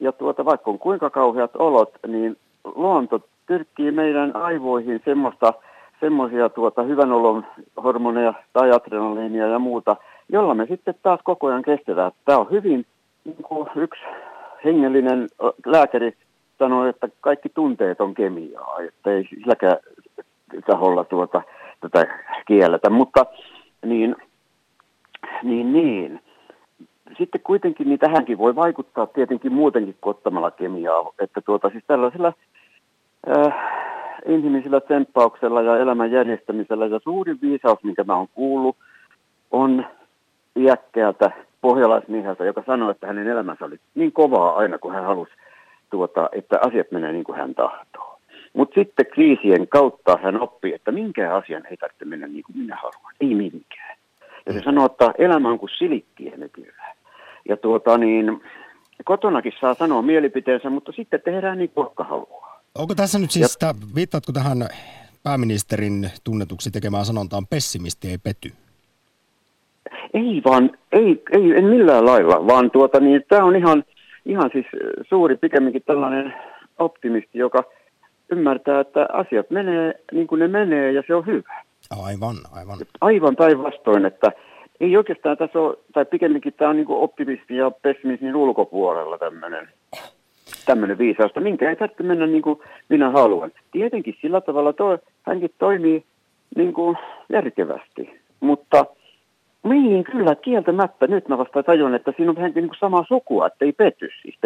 Ja tuota, vaikka on kuinka kauheat olot, niin luonto pyrkii meidän aivoihin semmoista, semmoisia tuota, hyvän olon hormoneja tai adrenaliinia ja muuta, jolla me sitten taas koko ajan kestetään. Tämä on hyvin niin kuin yksi hengellinen lääkäri sanoi, että kaikki tunteet on kemiaa, että ei silläkään taholla tuota, tätä kielletä, mutta niin, niin, niin. Sitten kuitenkin niin tähänkin voi vaikuttaa tietenkin muutenkin kuin ottamalla kemiaa, että tuota, siis tällaisella äh, inhimillisellä tsemppauksella ja elämän järjestämisellä ja suurin viisaus, minkä mä oon kuullut, on iäkkäältä pohjalaismieheltä, joka sanoi, että hänen elämänsä oli niin kovaa aina, kun hän halusi, tuota, että asiat menee niin kuin hän tahtoo. Mutta sitten kriisien kautta hän oppii, että minkään asian ei tarvitse mennä niin kuin minä haluan, ei minkään. Ja se mm. sanoo, että elämä on kuin silikkiä nykyään. Ja tuota niin, kotonakin saa sanoa mielipiteensä, mutta sitten tehdään niin kuin haluaa. Onko tässä nyt siis, ja... viittaatko tähän pääministerin tunnetuksi tekemään sanontaan pessimisti ei pety? Ei vaan, ei, ei en millään lailla, vaan tuota niin, tämä on ihan, ihan siis suuri pikemminkin tällainen optimisti, joka ymmärtää, että asiat menee niin kuin ne menee ja se on hyvä. Aivan, aivan. Aivan päinvastoin, että ei oikeastaan tässä ole, tai pikemminkin tämä on niin kuin optimisti ja pessimismin ulkopuolella tämmöinen tämmöinen viisausta, minkä ei tarvitse mennä niin kuin minä haluan. Tietenkin sillä tavalla toi, hänkin toimii niin kuin järkevästi, mutta niin kyllä, kieltämättä. Nyt mä vasta tajun, että siinä on vähän niin kuin sama sukua, että ei petty siis.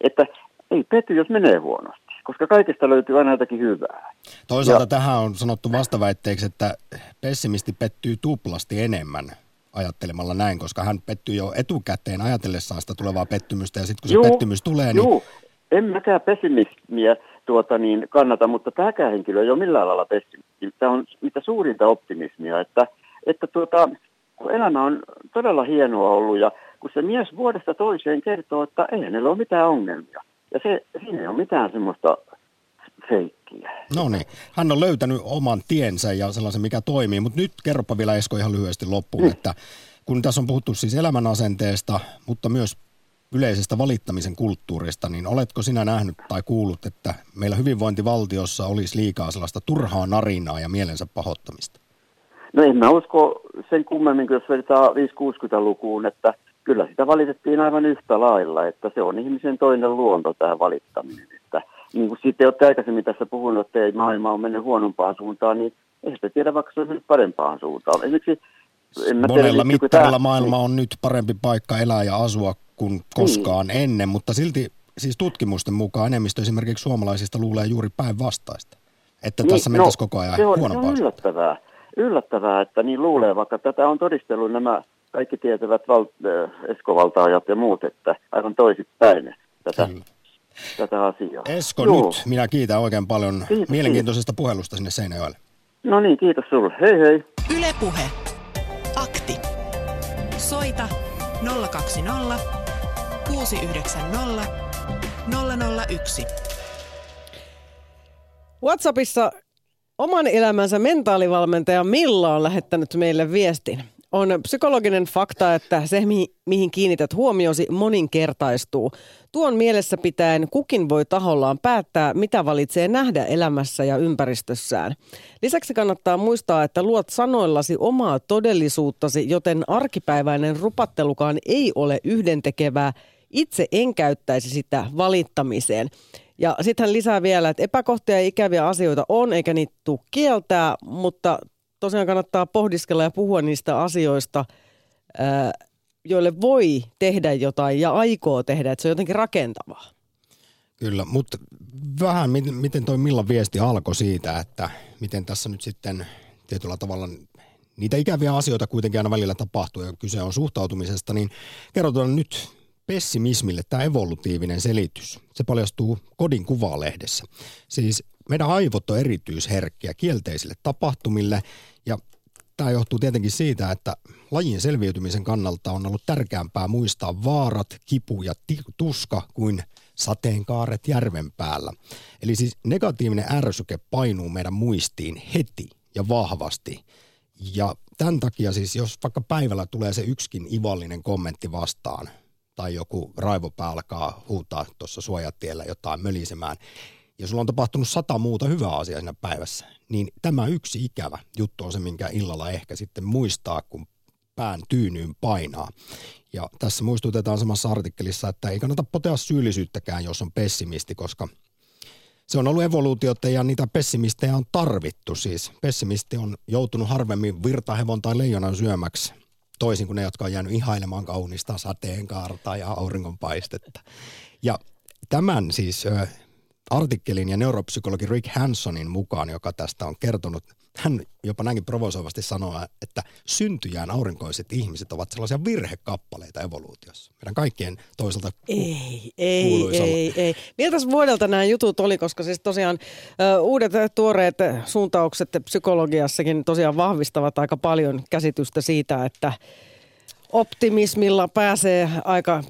Että ei petty, jos menee huonosti, koska kaikesta löytyy aina jotakin hyvää. Toisaalta ja, tähän on sanottu vastaväitteeksi, että pessimisti pettyy tuplasti enemmän ajattelemalla näin, koska hän pettyy jo etukäteen ajatellessaan sitä tulevaa pettymystä, ja sitten kun se juu, pettymys tulee, niin... Juu, en mäkään pessimismiä tuota niin, kannata, mutta tämäkään henkilö ei ole millään lailla pessimisti. Tämä on mitä suurinta optimismia, että, että tuota, kun elämä on todella hienoa ollut, ja kun se mies vuodesta toiseen kertoo, että ei hänellä ole mitään ongelmia. Ja se, siinä ei ole mitään semmoista feikkiä. No niin, hän on löytänyt oman tiensä ja sellaisen, mikä toimii. Mutta nyt kerropa vielä Esko ihan lyhyesti loppuun, mm. että kun tässä on puhuttu siis elämänasenteesta, mutta myös yleisestä valittamisen kulttuurista, niin oletko sinä nähnyt tai kuullut, että meillä hyvinvointivaltiossa olisi liikaa sellaista turhaa narinaa ja mielensä pahoittamista? No en mä usko sen kummemmin, jos vertaa 5-60-lukuun, että kyllä sitä valitettiin aivan yhtä lailla, että se on ihmisen toinen luonto tämä valittaminen. Että niin kuin siitä olette aikaisemmin tässä puhunut, että ei maailma on mennyt huonompaan suuntaan, niin ei sitä tiedä, vaikka se on mennyt parempaan suuntaan. Esimerkiksi en mä Monella tiedä, mittarilla tämä... maailma on nyt parempi paikka elää ja asua kuin koskaan niin. ennen, mutta silti siis tutkimusten mukaan enemmistö esimerkiksi suomalaisista luulee juuri päinvastaista. Että niin, tässä mentäisiin no, koko ajan se on, huonompaan. Se on yllättävää, yllättävää, että niin luulee, vaikka tätä on todistellut nämä kaikki tietävät val- äh, eskovaltaajat ja muut, että aivan toisipäin tätä, tätä asiaa. Esko, Joo. nyt minä kiitän oikein paljon kiitos, mielenkiintoisesta kiitos. puhelusta sinne Seinäjoelle. No niin, kiitos sulle. Hei hei. Ylepuhe. Akti. Soita 020 690 001. WhatsAppissa oman elämänsä mentaalivalmentaja Milla on lähettänyt meille viestin. On psykologinen fakta, että se, mihin kiinnität huomiosi, moninkertaistuu. Tuon mielessä pitäen kukin voi tahollaan päättää, mitä valitsee nähdä elämässä ja ympäristössään. Lisäksi kannattaa muistaa, että luot sanoillasi omaa todellisuuttasi, joten arkipäiväinen rupattelukaan ei ole yhdentekevää. Itse en käyttäisi sitä valittamiseen. Ja sitten hän lisää vielä, että epäkohtia ja ikäviä asioita on, eikä niitä tule kieltää, mutta tosiaan kannattaa pohdiskella ja puhua niistä asioista, joille voi tehdä jotain ja aikoo tehdä, että se on jotenkin rakentavaa. Kyllä, mutta vähän miten toi Millan viesti alkoi siitä, että miten tässä nyt sitten tietyllä tavalla niitä ikäviä asioita kuitenkin aina välillä tapahtuu ja kyse on suhtautumisesta, niin kerrotaan nyt pessimismille tämä evolutiivinen selitys. Se paljastuu Kodin kuvalehdessä. Siis meidän aivot on erityisherkkiä kielteisille tapahtumille ja tämä johtuu tietenkin siitä, että lajin selviytymisen kannalta on ollut tärkeämpää muistaa vaarat, kipu ja tuska kuin sateenkaaret järven päällä. Eli siis negatiivinen ärsyke painuu meidän muistiin heti ja vahvasti. Ja tämän takia siis, jos vaikka päivällä tulee se yksikin ivallinen kommentti vastaan, tai joku raivopää alkaa huutaa tuossa suojatiellä jotain mölisemään, ja sulla on tapahtunut sata muuta hyvää asiaa siinä päivässä, niin tämä yksi ikävä juttu on se, minkä illalla ehkä sitten muistaa, kun pään tyynyyn painaa. Ja tässä muistutetaan samassa artikkelissa, että ei kannata potea syyllisyyttäkään, jos on pessimisti, koska se on ollut evoluutiota ja niitä pessimistejä on tarvittu. Siis pessimisti on joutunut harvemmin virtahevon tai leijonan syömäksi, toisin kuin ne, jotka on jäänyt ihailemaan kaunista sateenkaarta ja auringonpaistetta. Ja tämän siis artikkelin ja neuropsykologi Rick Hansonin mukaan, joka tästä on kertonut, hän jopa näinkin provosoivasti sanoo, että syntyjään aurinkoiset ihmiset ovat sellaisia virhekappaleita evoluutiossa. Meidän kaikkien toisaalta ku- Ei, ei, ei, ei. Miltä vuodelta nämä jutut oli, koska siis tosiaan uh, uudet tuoreet suuntaukset psykologiassakin tosiaan vahvistavat aika paljon käsitystä siitä, että optimismilla pääsee aika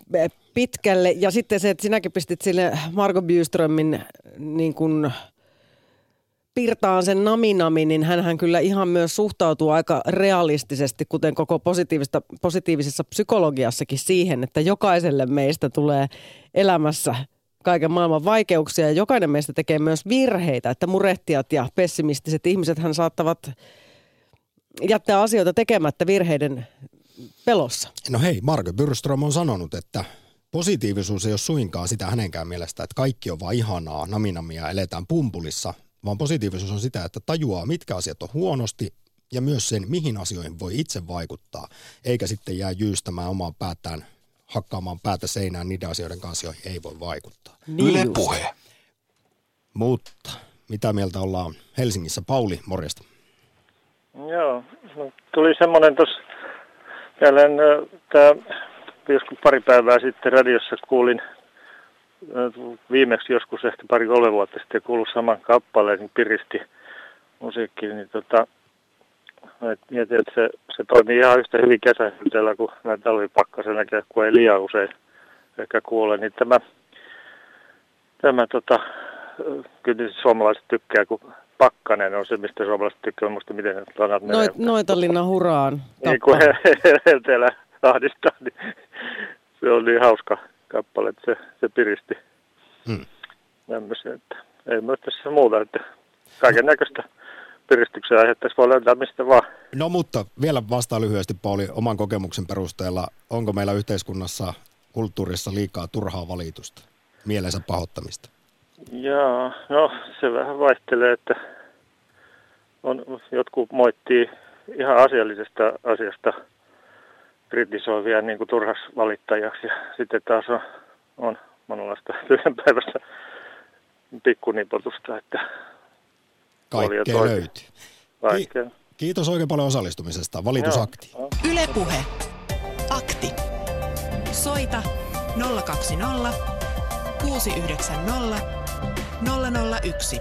pitkälle. Ja sitten se, että sinäkin pistit sille Margo Byströmin niin kuin pirtaan sen naminami, niin hän kyllä ihan myös suhtautuu aika realistisesti, kuten koko positiivista, positiivisessa psykologiassakin siihen, että jokaiselle meistä tulee elämässä kaiken maailman vaikeuksia ja jokainen meistä tekee myös virheitä, että murehtijat ja pessimistiset ihmiset hän saattavat jättää asioita tekemättä virheiden pelossa. No hei, Marko Byrström on sanonut, että positiivisuus ei ole suinkaan sitä hänenkään mielestä, että kaikki on vaan ihanaa, naminamia, eletään pumpulissa, vaan positiivisuus on sitä, että tajuaa, mitkä asiat on huonosti ja myös sen, mihin asioihin voi itse vaikuttaa, eikä sitten jää jyystämään omaan päätään, hakkaamaan päätä seinään niiden asioiden kanssa, joihin ei voi vaikuttaa. Niin Yle. Puhe. Mutta mitä mieltä ollaan Helsingissä? Pauli, morjesta. Joo, tuli semmoinen tuossa jälleen tämä joskus pari päivää sitten radiossa kuulin viimeksi joskus ehkä pari kolme vuotta sitten kuullut saman kappaleen, niin piristi musiikki, niin tota, et mietin, että se, se toimii ihan yhtä hyvin kesähyteellä kuin näin talvipakkasena, kun ei liian usein ehkä kuule, niin tämä, tämä tota, kyllä suomalaiset tykkää, kun pakkanen on se, mistä suomalaiset tykkää, muista miten ne sanat. Noit, Noitalinna huraan. Niin kuin helteellä ahdistaa, niin se on niin hauska kappale, että se, se piristi. Hmm. Että ei myös tässä muuta, että kaiken näköistä piristyksen aihetta voi löytää mistä vaan. No mutta vielä vastaan lyhyesti Pauli oman kokemuksen perusteella. Onko meillä yhteiskunnassa, kulttuurissa liikaa turhaa valitusta, mielensä pahoittamista? Joo, no se vähän vaihtelee, että on, jotkut moittii ihan asiallisesta asiasta kritisoivia niin kuin turhas valittajaksi ja sitten taas on, on monenlaista tyhjänpäiväistä pikkunipotusta, että Kaikkea löytyy. Kaikkea. Kiitos oikein paljon osallistumisesta. Valitusakti. Joo. Yle Puhe. Akti. Soita 020 690 001.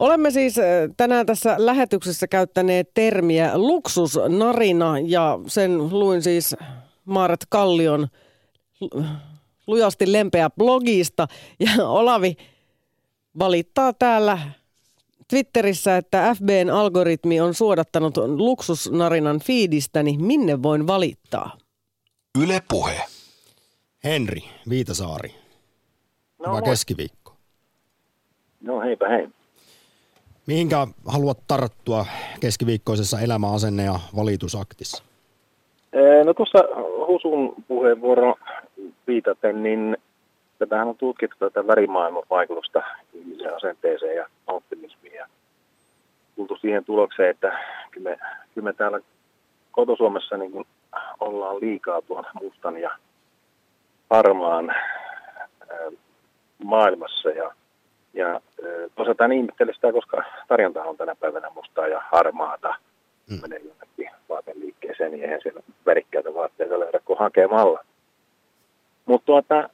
Olemme siis äh, tänään tässä lähetyksessä käyttäneet termiä luksusnarina ja sen luin siis Maaret Kallion lu- lujasti lempeä blogista. Ja Olavi valittaa täällä Twitterissä, että FBn algoritmi on suodattanut luksusnarinan fiidistäni. Minne voin valittaa? Yle Puhe. Henri Viitasaari. No, Hyvää moi. keskiviikko. No heipä hei. Mihinkä haluat tarttua keskiviikkoisessa elämäasenne- ja valitusaktissa? No tuossa Husun puheenvuoro viitaten, niin tätähän on tutkittu tätä värimaailman vaikutusta ihmisen asenteeseen ja optimismiin. Ja tultu siihen tulokseen, että kyllä me, kyllä me täällä kotosuomessa niin kuin ollaan liikaa tuon mustan ja harmaan maailmassa. Ja, ja en ihmettele sitä, koska tarjonta on tänä päivänä mustaa ja harmaata. Mm. Menee jonnekin vaateliikkeeseen, niin eihän siellä värikkäitä vaatteita löydä kuin hakemalla. Mutta tuota,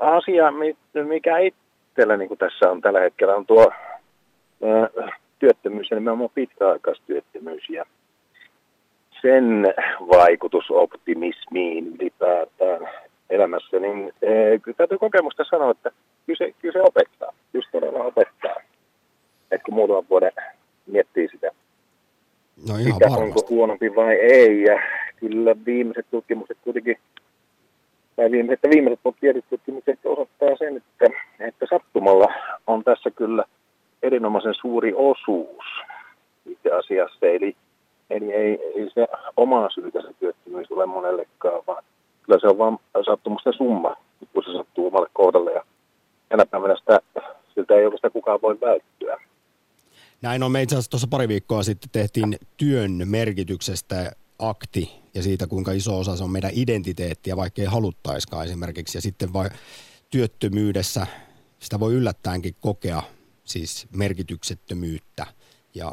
asia, mi- mikä itsellä niin kuin tässä on tällä hetkellä, on tuo ää, työttömyys nimenomaan pitkäaikaistyöttömyys ja sen vaikutus optimismiin ylipäätään elämässä, niin ee, kyllä täytyy kokemusta sanoa, että kyllä se, kyllä se opettaa, just todella opettaa. Että kun muutaman vuoden miettii sitä, No ihan sitä varmasti. onko huonompi vai ei, ja kyllä viimeiset tutkimukset kuitenkin, tai viimeiset, että viimeiset tutkimukset osoittaa sen, että, että sattumalla on tässä kyllä erinomaisen suuri osuus itse asiassa, eli, eli ei, ei se omaa syytä se työttömyys ole monellekaan, vaan kyllä se on vain sattumusten summa, kun se sattuu omalle kohdalle, ja tänä päivänä sitä, siltä ei oikeastaan kukaan voi välttyä. Näin on. Me itse asiassa tuossa pari viikkoa sitten tehtiin työn merkityksestä akti ja siitä, kuinka iso osa se on meidän identiteettiä, vaikka ei haluttaiskaan esimerkiksi. Ja sitten vai työttömyydessä sitä voi yllättäenkin kokea siis merkityksettömyyttä ja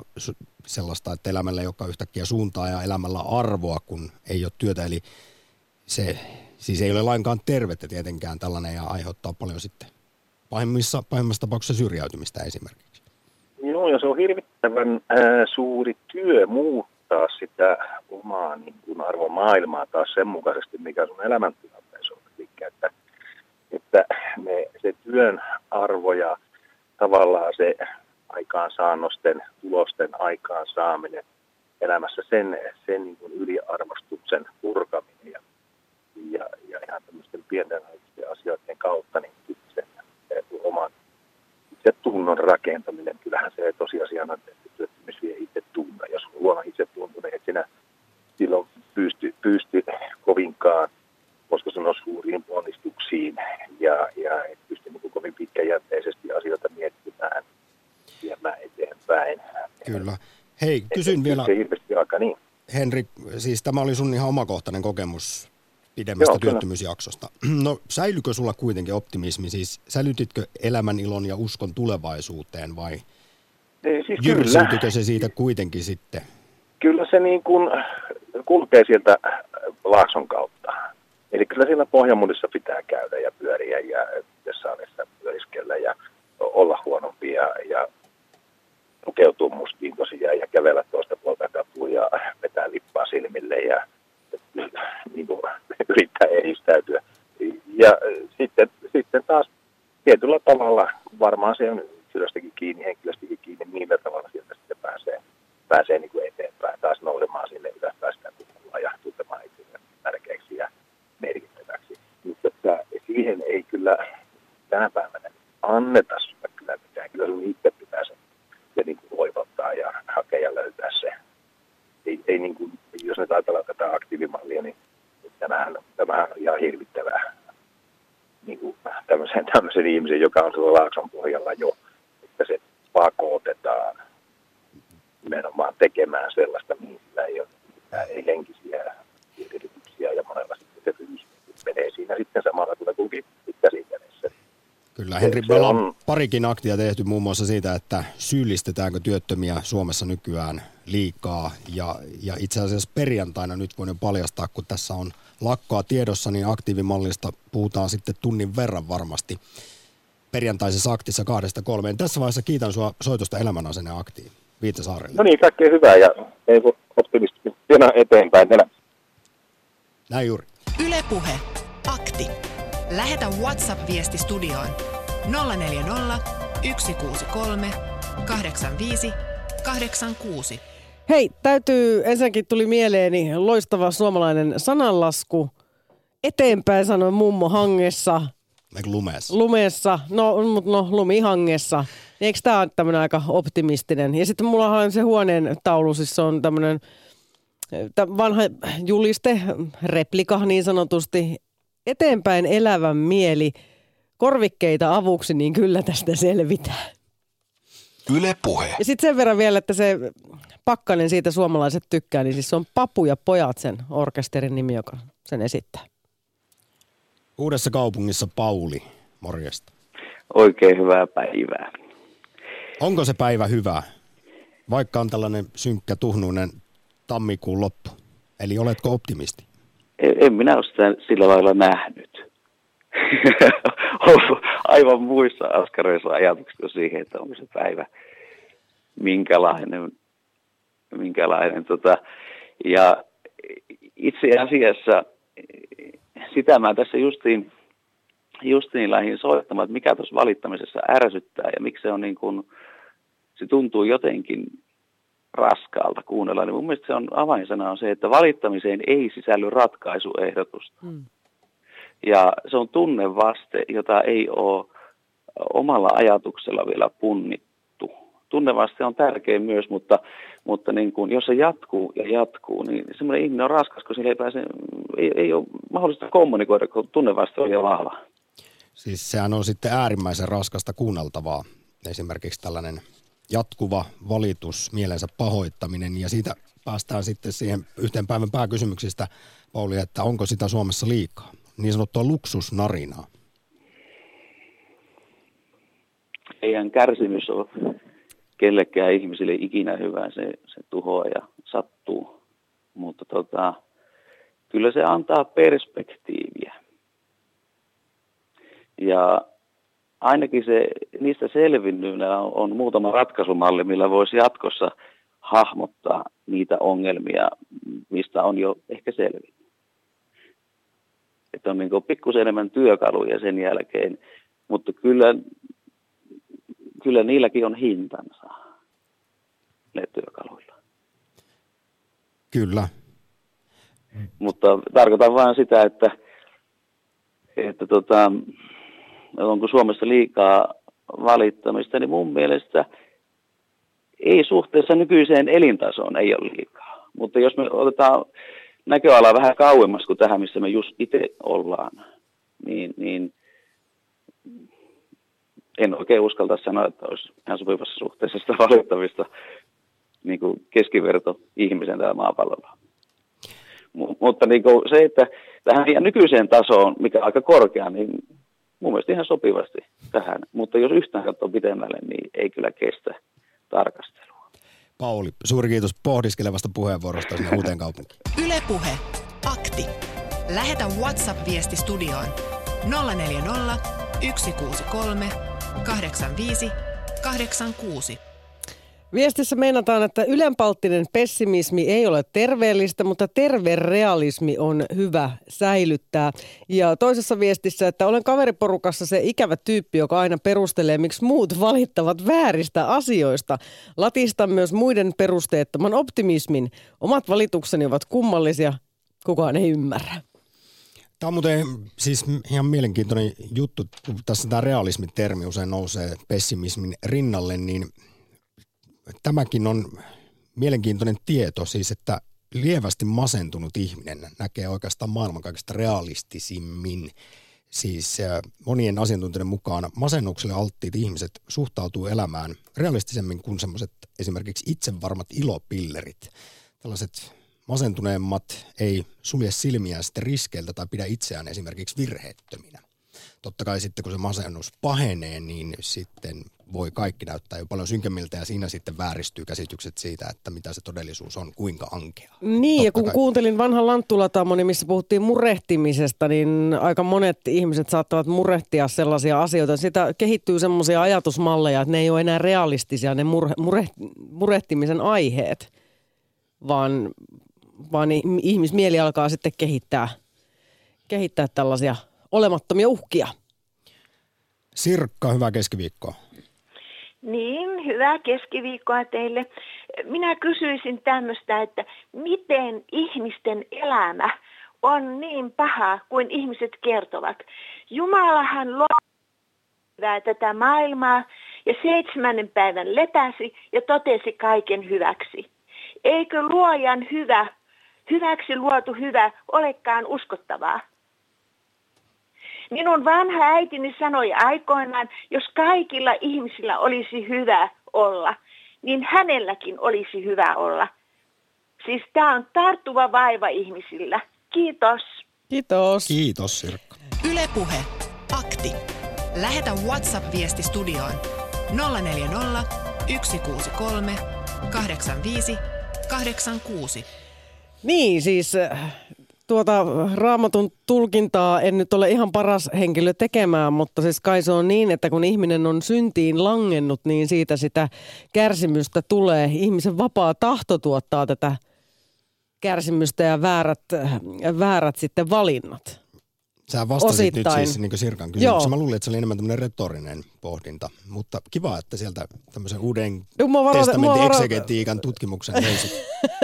sellaista, että elämällä ei olekaan yhtäkkiä suuntaa ja elämällä arvoa, kun ei ole työtä. Eli se siis ei ole lainkaan tervettä tietenkään tällainen ja aiheuttaa paljon sitten pahimmissa, pahimmassa tapauksessa syrjäytymistä esimerkiksi. Joo, ja se on hirvittävän ää, suuri työ muuttaa sitä omaa niin kuin arvomaailmaa taas sen mukaisesti, mikä sun elämäntilanteessa on. Eli että, että me, se työn arvo ja tavallaan se aikaansaannosten, tulosten aikaansaaminen elämässä, sen, sen niin kuin yliarvostuksen purkaminen ja, ja, ja ihan tämmöisten pienten asioiden kautta, niin sen oman itse tunnon rakentaminen, kyllähän se tosiasiana, että työttömyys vie itse tunna. Jos on huono itse tunnu, niin et sinä silloin pysty, pysty kovinkaan, koska se on suuriin ponnistuksiin ja, ja et pysty niin kovin pitkäjänteisesti asioita miettimään viemään eteenpäin. Kyllä. Hei, kysyn et, vielä. Se hirveästi aika niin. Henri, siis tämä oli sun ihan omakohtainen kokemus pidemmästä Joo, kyllä. työttömyysjaksosta. No säilykö sulla kuitenkin optimismi? Siis säilytitkö elämän ilon ja uskon tulevaisuuteen vai Ei, siis kyllä, jyrsyytykö se siitä kuitenkin sitten? kyllä se niin kuin kulkee sieltä Laakson kautta. Eli kyllä siinä Pohjanmudissa pitää käydä ja pyöriä ja Tessaarissa pyöriskellä ja olla huonompi ja, ja pukeutua mustiin tosiaan ja kävellä toista puolta katua ja vetää lippaa silmille ja niin kuin, yrittää edistäytyä. Ja sitten, sitten taas tietyllä tavalla, varmaan se on yksilöstäkin kiinni, millä tavalla sieltä sitten pääsee, pääsee niin kuin eteenpäin, taas nousemaan sinne ylöspäin sitä kukkulaa ja tuntemaan itsensä tärkeäksi ja merkittäväksi. Mutta että siihen ei kyllä tänä päivänä anneta sulle kyllä mitään. Kyllä sun itse pitää se, se niin kuin voivottaa ja hakea ja löytää se. Ei, ei niin kuin, jos nyt ajatellaan tätä aktiivimallia, niin tämähän, tämähän on ihan hirvittävää niin kuin tämmöisen, tämmöisen ihmisen, joka on tuolla Laakson pohjalla jo, että se pakotetaan nimenomaan tekemään sellaista, mihin sillä ei ole mitään, ei henkisiä edellytyksiä ja monella sitten se fyysisesti menee siinä sitten samalla kun kukin käsi kädessä. Se meillä on parikin aktia tehty muun muassa siitä, että syyllistetäänkö työttömiä Suomessa nykyään liikaa. Ja, ja itse asiassa perjantaina nyt voin jo paljastaa, kun tässä on lakkoa tiedossa, niin aktiivimallista puhutaan sitten tunnin verran varmasti perjantaisessa aktissa kahdesta kolmeen. Tässä vaiheessa kiitän sinua soitosta elämänasenne aktiin. Viitasaarelle. No niin, kaikkea hyvää ja ei voi optimistina eteenpäin elämässä. Näin juuri. Yle Puhe. Akti. Lähetä WhatsApp-viesti studioon 040 163 85 86. Hei, täytyy, ensinnäkin tuli mieleeni loistava suomalainen sananlasku. Eteenpäin sanoi mummo hangessa, Eikö lumeessa? lumessa, no, no lumihangessa. Niin Eikö tämä ole tämmöinen aika optimistinen? Ja sitten mulla on se huoneen taulu, siis se on tämmöinen vanha juliste, replika niin sanotusti. Eteenpäin elävän mieli, korvikkeita avuksi, niin kyllä tästä selvitään. Yle Puhe. Ja sitten sen verran vielä, että se Pakkanen siitä suomalaiset tykkää, niin siis se on Papu ja pojat sen orkesterin nimi, joka sen esittää. Uudessa kaupungissa Pauli, morjesta. Oikein hyvää päivää. Onko se päivä hyvä, vaikka on tällainen synkkä, tuhnuinen tammikuun loppu? Eli oletko optimisti? En, en minä ole sitä sillä lailla nähnyt. Ollut aivan muissa askareissa ajatuksissa siihen, että onko se päivä minkälainen. minkälainen tota. Ja itse asiassa sitä mä tässä justiin, justiin lähdin soittamaan, että mikä tuossa valittamisessa ärsyttää ja miksi se on niin kuin, se tuntuu jotenkin raskaalta kuunnella, niin mun mielestä se on avainsana on se, että valittamiseen ei sisälly ratkaisuehdotusta. Hmm. Ja se on tunnevaste, jota ei ole omalla ajatuksella vielä punnittu. Tunnevaste on tärkeä myös, mutta, mutta niin kuin, jos se jatkuu ja jatkuu, niin semmoinen ihminen on raskas, kun sillä ei, pääse, ei, ei ole mahdollista kommunikoida, kun tunnevaste on jo vahva. Siis sehän on sitten äärimmäisen raskasta kuunneltavaa. Esimerkiksi tällainen jatkuva valitus, mielensä pahoittaminen ja siitä päästään sitten siihen yhteen päivän pääkysymyksistä, Pauli, että onko sitä Suomessa liikaa? Niin sanottua luksusnarinaa. Eihän kärsimys ole kellekään ihmisille ikinä hyvä, se, se tuhoaa ja sattuu. Mutta tota, kyllä se antaa perspektiiviä. Ja ainakin se, niistä selvinnynä on, on muutama ratkaisumalli, millä voisi jatkossa hahmottaa niitä ongelmia, mistä on jo ehkä selvinnyt. Että on niin pikkusen enemmän työkaluja sen jälkeen, mutta kyllä, kyllä niilläkin on hintansa, ne työkaluilla. Kyllä. Mutta tarkoitan vain sitä, että, että tota, onko Suomessa liikaa valittamista, niin mun mielestä ei suhteessa nykyiseen elintasoon ei ole liikaa. Mutta jos me otetaan näköalaa vähän kauemmas kuin tähän, missä me just itse ollaan, niin, niin en oikein uskalta sanoa, että olisi ihan sopivassa suhteessa sitä valittamista. niin kuin keskiverto ihmisen täällä maapallolla. M- mutta niin kuin se, että tähän ihan nykyiseen tasoon, mikä on aika korkea, niin mun mielestä ihan sopivasti tähän. Mutta jos yhtään katsoo pitemmälle, niin ei kyllä kestä tarkastelua. Pauli, suuri kiitos pohdiskelevasta puheenvuorosta sinne uuteen kaupunkiin. Ylepuhe Akti. Lähetä WhatsApp-viesti studioon 040 163 85 86. Viestissä meinataan, että ylenpalttinen pessimismi ei ole terveellistä, mutta terve realismi on hyvä säilyttää. Ja toisessa viestissä, että olen kaveriporukassa se ikävä tyyppi, joka aina perustelee, miksi muut valittavat vääristä asioista. Latistan myös muiden perusteettoman optimismin. Omat valitukseni ovat kummallisia, kukaan ei ymmärrä. Tämä on muuten siis ihan mielenkiintoinen juttu, tässä tämä realismi-termi usein nousee pessimismin rinnalle, niin tämäkin on mielenkiintoinen tieto, siis että lievästi masentunut ihminen näkee oikeastaan maailman kaikista realistisimmin. Siis äh, monien asiantuntijoiden mukaan masennukselle alttiit ihmiset suhtautuu elämään realistisemmin kuin semmoiset esimerkiksi itsevarmat ilopillerit. Tällaiset masentuneemmat ei sulje silmiään sitten riskeiltä tai pidä itseään esimerkiksi virheettöminä. Totta kai sitten kun se masennus pahenee, niin sitten voi kaikki näyttää jo paljon synkemmiltä ja siinä sitten vääristyy käsitykset siitä, että mitä se todellisuus on, kuinka ankea. Niin Totta ja kun kai. kuuntelin vanhan Lanttulatamoni, missä puhuttiin murehtimisesta, niin aika monet ihmiset saattavat murehtia sellaisia asioita. Sitä kehittyy semmoisia ajatusmalleja, että ne ei ole enää realistisia ne mure, mure, murehtimisen aiheet, vaan, vaan ihmismieli alkaa sitten kehittää, kehittää tällaisia olemattomia uhkia. Sirkka, hyvää keskiviikkoa. Niin, hyvää keskiviikkoa teille. Minä kysyisin tämmöistä, että miten ihmisten elämä on niin paha kuin ihmiset kertovat. Jumalahan loi tätä maailmaa ja seitsemännen päivän lepäsi ja totesi kaiken hyväksi. Eikö luojan hyvä, hyväksi luotu hyvä olekaan uskottavaa? Minun vanha äitini sanoi aikoinaan, jos kaikilla ihmisillä olisi hyvä olla, niin hänelläkin olisi hyvä olla. Siis tämä on tarttuva vaiva ihmisillä. Kiitos. Kiitos. Kiitos Sirkka. Ylepuhe. Akti. Lähetä WhatsApp-viesti studioon 040 163 85 86. Niin, siis tuota raamatun tulkintaa en nyt ole ihan paras henkilö tekemään, mutta siis kai se on niin, että kun ihminen on syntiin langennut, niin siitä sitä kärsimystä tulee. Ihmisen vapaa tahto tuottaa tätä kärsimystä ja väärät, väärät sitten valinnat. Sä vastasit Osittain. nyt siis niin Sirkan kysymykseen. Mä luulin, että se oli enemmän tämmöinen retorinen pohdinta, mutta kiva, että sieltä tämmöisen uuden no, testamentin eksegetiikan tutkimuksen löysit.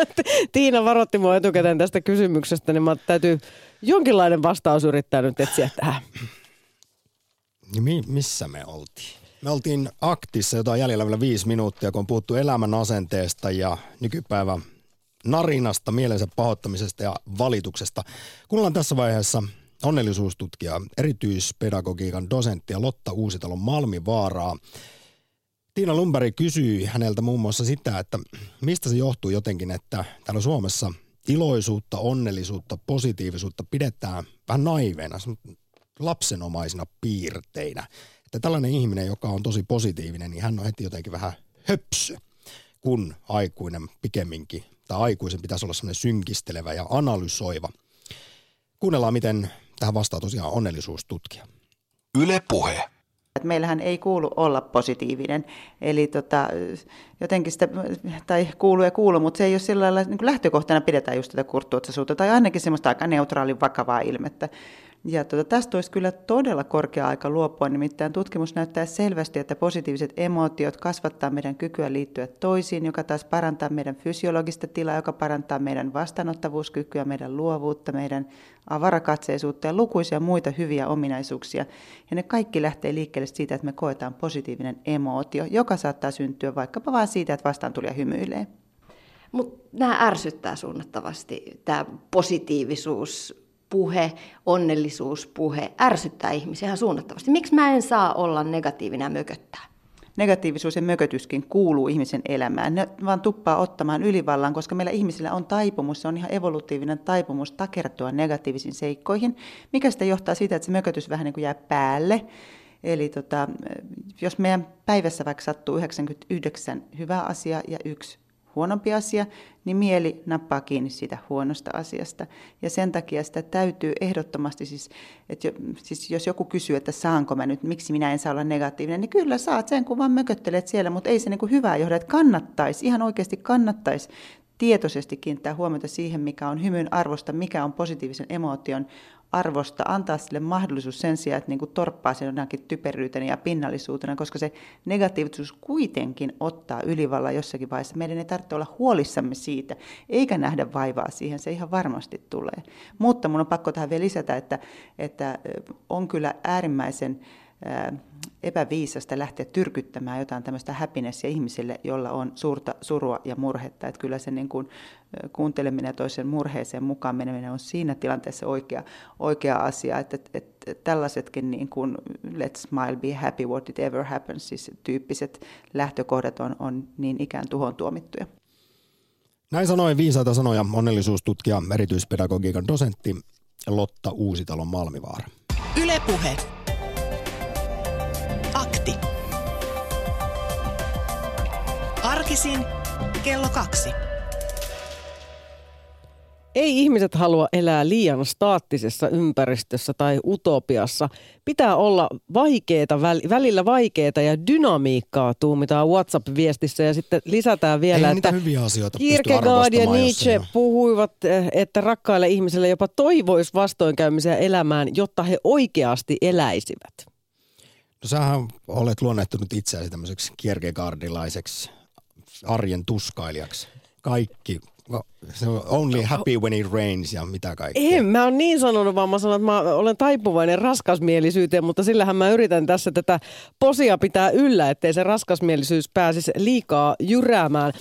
Tiina varoitti mua etukäteen tästä kysymyksestä, niin mä täytyy jonkinlainen vastaus yrittää nyt etsiä tähän. Mi- missä me oltiin? Me oltiin aktissa, jota on jäljellä vielä viisi minuuttia, kun on puhuttu elämän asenteesta ja nykypäivä narinasta, mielensä pahoittamisesta ja valituksesta. Kuunnellaan tässä vaiheessa onnellisuustutkija, erityispedagogiikan dosenttia Lotta Uusitalon Malmivaaraa. Tiina Lumberi kysyi häneltä muun muassa sitä, että mistä se johtuu jotenkin, että täällä Suomessa iloisuutta, onnellisuutta, positiivisuutta pidetään vähän naiveena, lapsenomaisina piirteinä. Että tällainen ihminen, joka on tosi positiivinen, niin hän on heti jotenkin vähän höpsö, kun aikuinen pikemminkin, tai aikuisen pitäisi olla sellainen synkistelevä ja analysoiva. Kuunnellaan, miten Tähän vastaa tosiaan onnellisuustutkija. Yle Puhe. Meillähän ei kuulu olla positiivinen, eli tota, jotenkin sitä, tai kuuluu ja kuuluu, mutta se ei ole sillä lailla, niin lähtökohtana pidetään just tätä kurttuotsaisuutta, tai ainakin semmoista aika neutraalin vakavaa ilmettä. Ja tuota, tästä olisi kyllä todella korkea aika luopua, nimittäin tutkimus näyttää selvästi, että positiiviset emootiot kasvattaa meidän kykyä liittyä toisiin, joka taas parantaa meidän fysiologista tilaa, joka parantaa meidän vastaanottavuuskykyä, meidän luovuutta, meidän avarakatseisuutta ja lukuisia muita hyviä ominaisuuksia. Ja ne kaikki lähtee liikkeelle siitä, että me koetaan positiivinen emootio, joka saattaa syntyä vaikkapa vain siitä, että vastaan tulee hymyilee. Mutta nämä ärsyttää suunnattavasti, tämä positiivisuus, puhe, onnellisuuspuhe ärsyttää ihmisiä ihan suunnattavasti. Miksi mä en saa olla negatiivinen ja mököttää? negatiivisuus ja mökötyskin kuuluu ihmisen elämään. Ne vaan tuppaa ottamaan ylivallan, koska meillä ihmisillä on taipumus, se on ihan evolutiivinen taipumus takertua negatiivisiin seikkoihin, mikä sitten johtaa siitä, että se mökötys vähän niin kuin jää päälle. Eli tota, jos meidän päivässä vaikka sattuu 99 hyvää asiaa ja yksi huonompi asia, niin mieli nappaa kiinni siitä huonosta asiasta. Ja sen takia sitä täytyy ehdottomasti, siis, että jo, siis jos joku kysyy, että saanko mä nyt, miksi minä en saa olla negatiivinen, niin kyllä saat sen, kun vaan mököttelet siellä, mutta ei se niin kuin hyvää johda, että kannattaisi, ihan oikeasti kannattaisi tietoisesti kiinnittää huomiota siihen, mikä on hymyn arvosta, mikä on positiivisen emootion arvosta, antaa sille mahdollisuus sen sijaan, että niin kuin torppaa sen jonakin typeryytenä ja pinnallisuutena, koska se negatiivisuus kuitenkin ottaa ylivallan jossakin vaiheessa. Meidän ei tarvitse olla huolissamme siitä, eikä nähdä vaivaa siihen, se ihan varmasti tulee. Mutta minun on pakko tähän vielä lisätä, että, että on kyllä äärimmäisen epäviisasta lähteä tyrkyttämään jotain tämmöistä happinessia ihmisille, jolla on suurta surua ja murhetta. Että kyllä se niin kuin kuunteleminen ja toisen murheeseen mukaan meneminen on siinä tilanteessa oikea, oikea asia, että, että, että tällaisetkin niin kuin let's smile, be happy, what it ever happens, siis tyyppiset lähtökohdat on, on niin ikään tuhon tuomittuja. Näin sanoi viisaita sanoja onnellisuustutkija, erityispedagogiikan dosentti Lotta Uusitalon Malmivaara. Ylepuhe Akti. Arkisin kello kaksi. Ei ihmiset halua elää liian staattisessa ympäristössä tai utopiassa. Pitää olla vaikeita, välillä vaikeita ja dynamiikkaa tuumitaan WhatsApp-viestissä ja sitten lisätään vielä, Ei että hyviä asioita Kierkegaard ja Nietzsche puhuivat, eh, että rakkaille ihmisille jopa toivois vastoinkäymisiä elämään, jotta he oikeasti eläisivät. No sähän olet luonnehtunut itseäsi tämmöiseksi kierkegaardilaiseksi arjen tuskailijaksi. Kaikki se on only happy when it rains ja mitä kaikkea. En, mä oon niin sanonut, vaan mä sanon, että mä olen taipuvainen raskasmielisyyteen, mutta sillähän mä yritän tässä tätä posia pitää yllä, ettei se raskasmielisyys pääsisi liikaa jyräämään.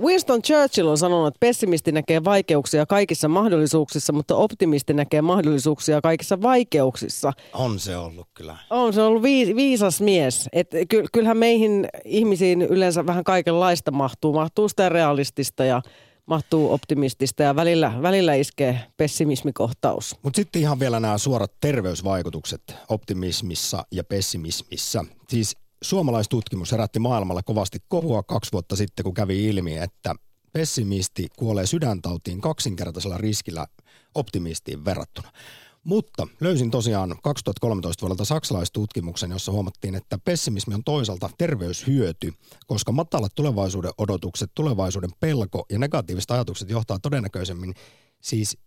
Winston Churchill on sanonut, että pessimisti näkee vaikeuksia kaikissa mahdollisuuksissa, mutta optimisti näkee mahdollisuuksia kaikissa vaikeuksissa. On se ollut kyllä. On se ollut viisas mies. Et kyllähän meihin ihmisiin yleensä vähän kaikenlaista mahtuu. Mahtuu sitä realistista ja mahtuu optimistista ja välillä, välillä iskee pessimismikohtaus. Mutta sitten ihan vielä nämä suorat terveysvaikutukset optimismissa ja pessimismissä. Siis suomalaistutkimus herätti maailmalla kovasti kohua kaksi vuotta sitten, kun kävi ilmi, että pessimisti kuolee sydäntautiin kaksinkertaisella riskillä optimistiin verrattuna. Mutta löysin tosiaan 2013 vuodelta saksalaistutkimuksen, jossa huomattiin, että pessimismi on toisaalta terveyshyöty, koska matalat tulevaisuuden odotukset, tulevaisuuden pelko ja negatiiviset ajatukset johtaa todennäköisemmin siis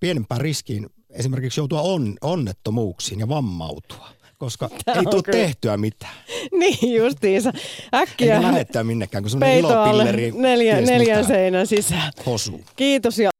pienempään riskiin esimerkiksi joutua on, onnettomuuksiin ja vammautua koska Tämä ei tule tehtyä mitään. Niin justiinsa. Äkkiä. Ei lähettää minnekään, kun semmoinen ilopilleri neljä, neljän seinän sisään. Hosuu. Kiitos ja